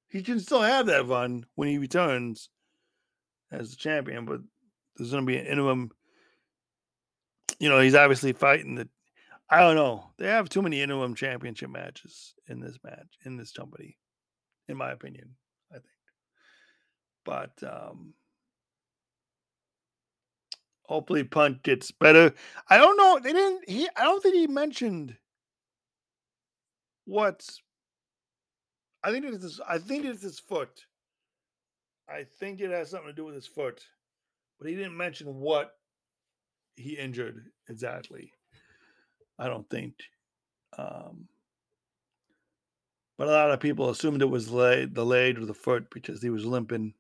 He can still have that run when he returns as the champion, but there's gonna be an interim. You know, he's obviously fighting the I don't know. They have too many interim championship matches in this match in this company, in my opinion. I think, but um, hopefully Punk gets better. I don't know. They didn't. He. I don't think he mentioned what's. I think it's his, I think it's his foot. I think it has something to do with his foot, but he didn't mention what he injured exactly. I don't think. Um, but a lot of people assumed it was laid, the leg or the foot because he was limping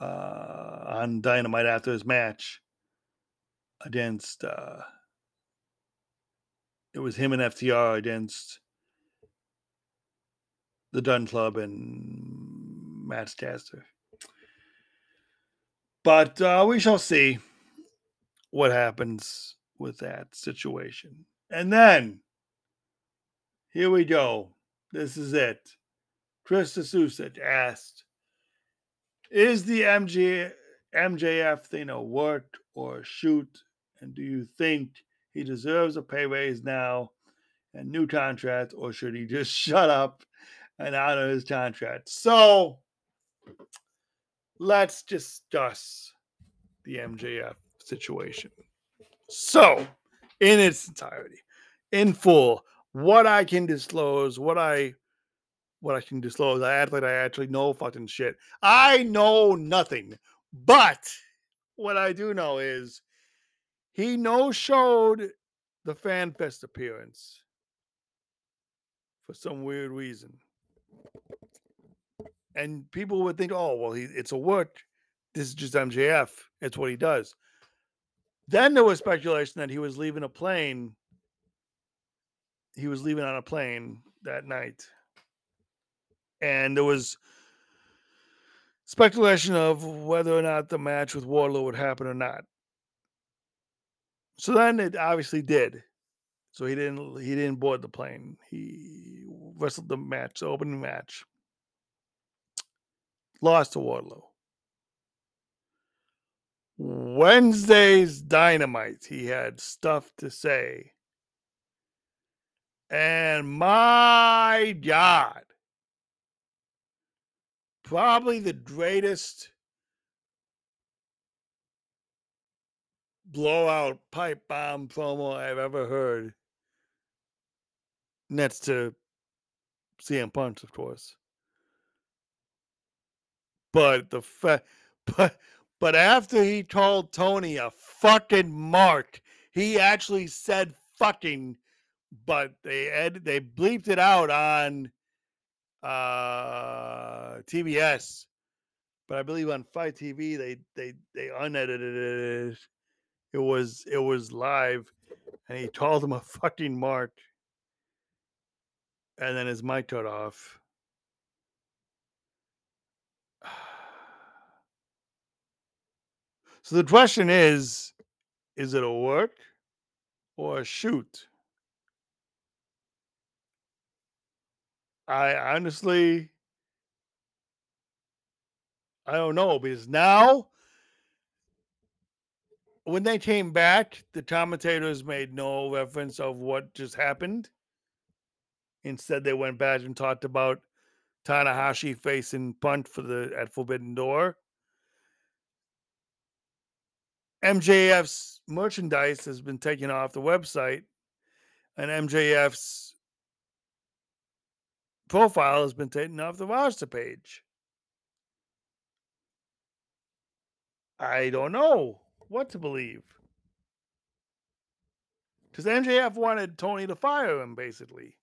uh, on Dynamite after his match against. Uh, it was him and FTR against the Gunn Club and Max Caster. But uh, we shall see what happens with that situation. And then, here we go. This is it. Chris Susich asked, "Is the MJ MJF thing a work or a shoot? And do you think he deserves a pay raise now and new contract, or should he just shut up and honor his contract?" So let's discuss the MJF situation. So, in its entirety, in full, what I can disclose, what I what I can disclose, I act like I actually know fucking shit. I know nothing. But what I do know is he no showed the fan fest appearance for some weird reason. And people would think, oh, well, he, it's a work. This is just MJF. It's what he does. Then there was speculation that he was leaving a plane. He was leaving on a plane that night. And there was speculation of whether or not the match with Wardlow would happen or not. So then it obviously did. So he didn't he didn't board the plane. He wrestled the match, the opening match. Lost to Wardlow. Wednesday's Dynamite, he had stuff to say. And my God, probably the greatest blowout pipe bomb promo I've ever heard. Next to CM Punk, of course. But the fact, but but after he told Tony a fucking mark, he actually said fucking, but they ed- they bleeped it out on uh TBS. But I believe on FITE TV they they they unedited it. It was it was live, and he told him a fucking mark, and then his mic cut off. So the question is is it a work or a shoot? I honestly I don't know because now when they came back, the commentators made no reference of what just happened. Instead, they went back and talked about Tanahashi facing Punk for the at Forbidden Door. MJF's merchandise has been taken off the website, and MJF's profile has been taken off the roster page. I don't know what to believe. Because MJF wanted Tony to fire him, basically.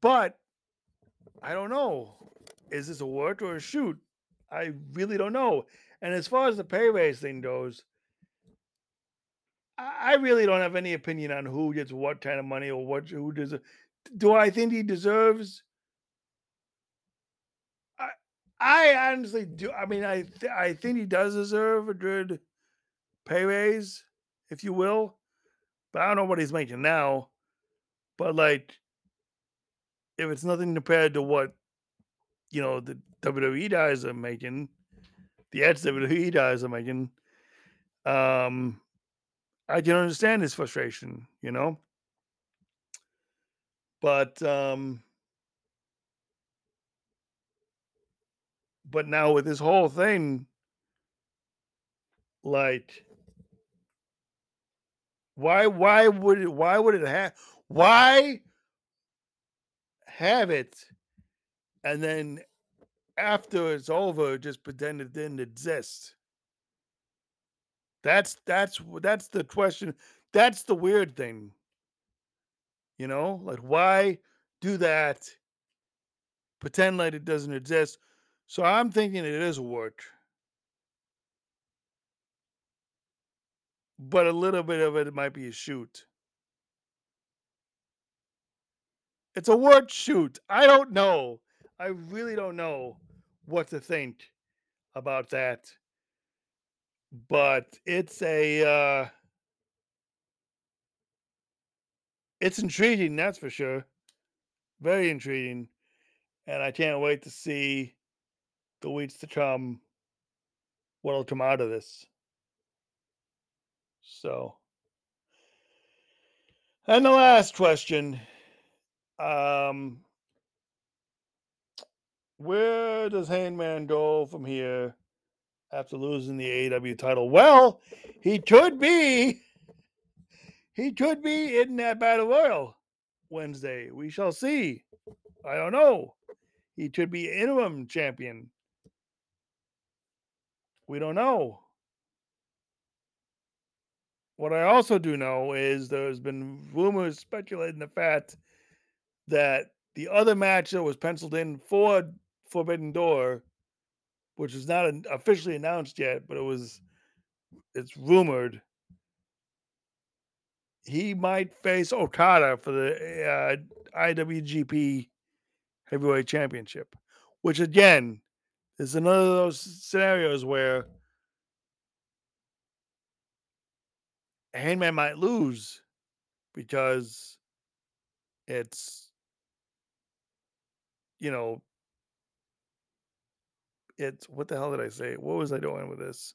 But I don't know. Is this a work or a shoot? I really don't know. And as far as the pay raise thing goes, I really don't have any opinion on who gets what kind of money or what who does. Do I think he deserves? I I honestly do. I mean, I th- I think he does deserve a good pay raise, if you will. But I don't know what he's making now. But like, if it's nothing compared to what you know the WWE guys are making, the ads WWE guys are making. Um, I can understand his frustration, you know. But um but now with this whole thing like why why would it why would it have why have it and then after it's over just pretend it didn't exist. That's that's that's the question that's the weird thing. You know like why do that? Pretend like it doesn't exist. So i'm thinking it is a work. But a little bit of it might be a shoot. It's a word shoot. I don't know. I really don't know what to think about that. But it's a uh it's intriguing, that's for sure. Very intriguing. And I can't wait to see the weeks to come what'll come out of this. So and the last question um, where does Hangman go from here after losing the AEW title? Well, he could be, he could be in that battle royal Wednesday. We shall see. I don't know. He could be interim champion. We don't know. What I also do know is there's been rumors speculating the fact that the other match that was penciled in for Forbidden Door, which is not officially announced yet, but it was it's rumored he might face Okada for the uh, IWGP Heavyweight Championship, which again is another of those scenarios where Hangman might lose because it's you know, it's what the hell did I say? What was I doing with this?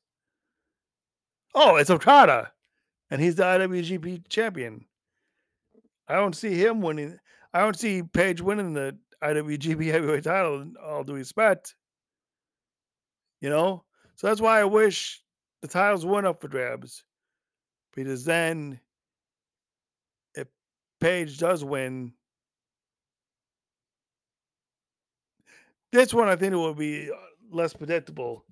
Oh, it's Okada, and he's the IWGP champion. I don't see him winning. I don't see Page winning the IWGP Heavyweight title. All due respect, you know. So that's why I wish the titles weren't up for grabs, because then, if Page does win, This one, I think it will be uh, less predictable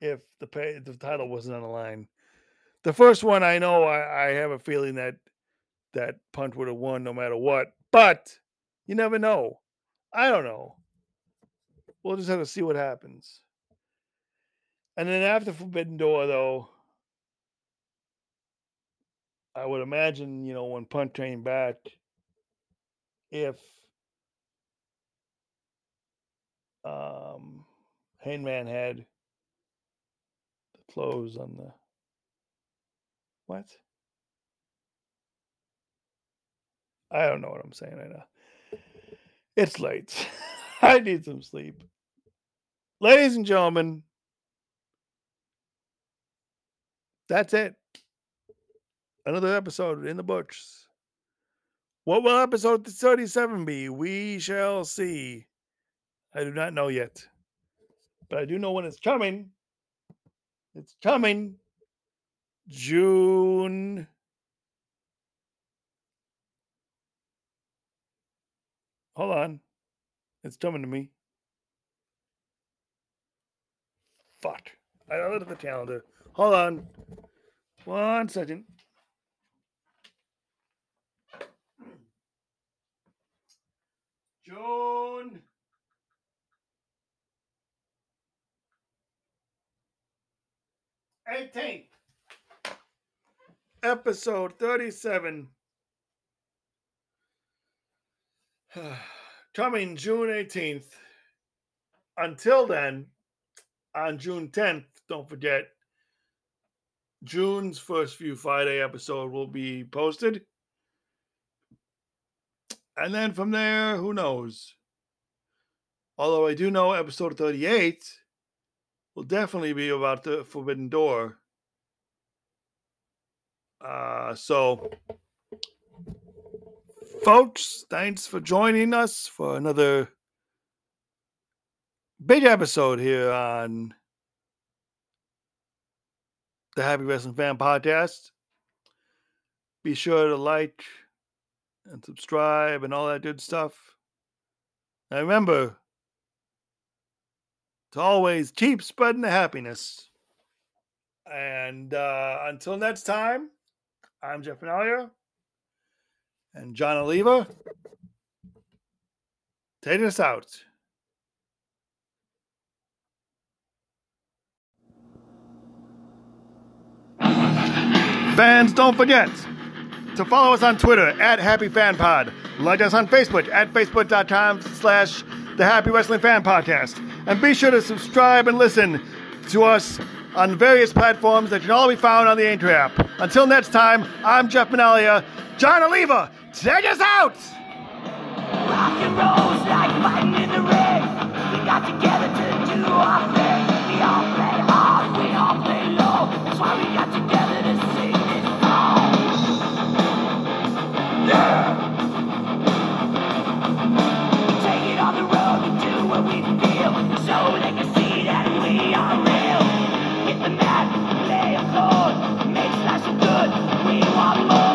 if the pay, if the title wasn't on the line. The first one, I know, I, I have a feeling that that Punch would have won no matter what, but you never know. I don't know. We'll just have to see what happens. And then after Forbidden Door, though, I would imagine, you know, when Punk came back, if um, Hangman had the clothes on the what? I don't know what I'm saying right now. It's late. I need some sleep. Ladies and gentlemen, that's it. Another episode in the books. What will episode 37 be? We shall see. I do not know yet. But I do know when it's coming. It's coming June. Hold on. It's coming to me. Fuck. I don't look at the calendar. Hold on. One second. June 18th, episode 37. Coming June 18th. Until then, on June 10th, don't forget, June's first few Friday episode will be posted. And then from there, who knows? Although I do know episode 38 will definitely be about the Forbidden Door. Uh, so, folks, thanks for joining us for another big episode here on the Happy Wrestling Fan Podcast. Be sure to like and subscribe and all that good stuff. And remember to always keep spreading the happiness. And uh, until next time, I'm Jeff Benalia and John Oliva. Take us out. Fans, don't forget to follow us on Twitter at HappyFanPod. Like us on Facebook at Facebook.com slash The Happy Wrestling Fan Podcast. And be sure to subscribe and listen to us on various platforms that can all be found on the Aintrap. Until next time, I'm Jeff Manalia. John Oliva, take us out! Rock and like fighting in the ring. We got together to do our thing. We all play hard, we all play low. That's why we got together. Bobby.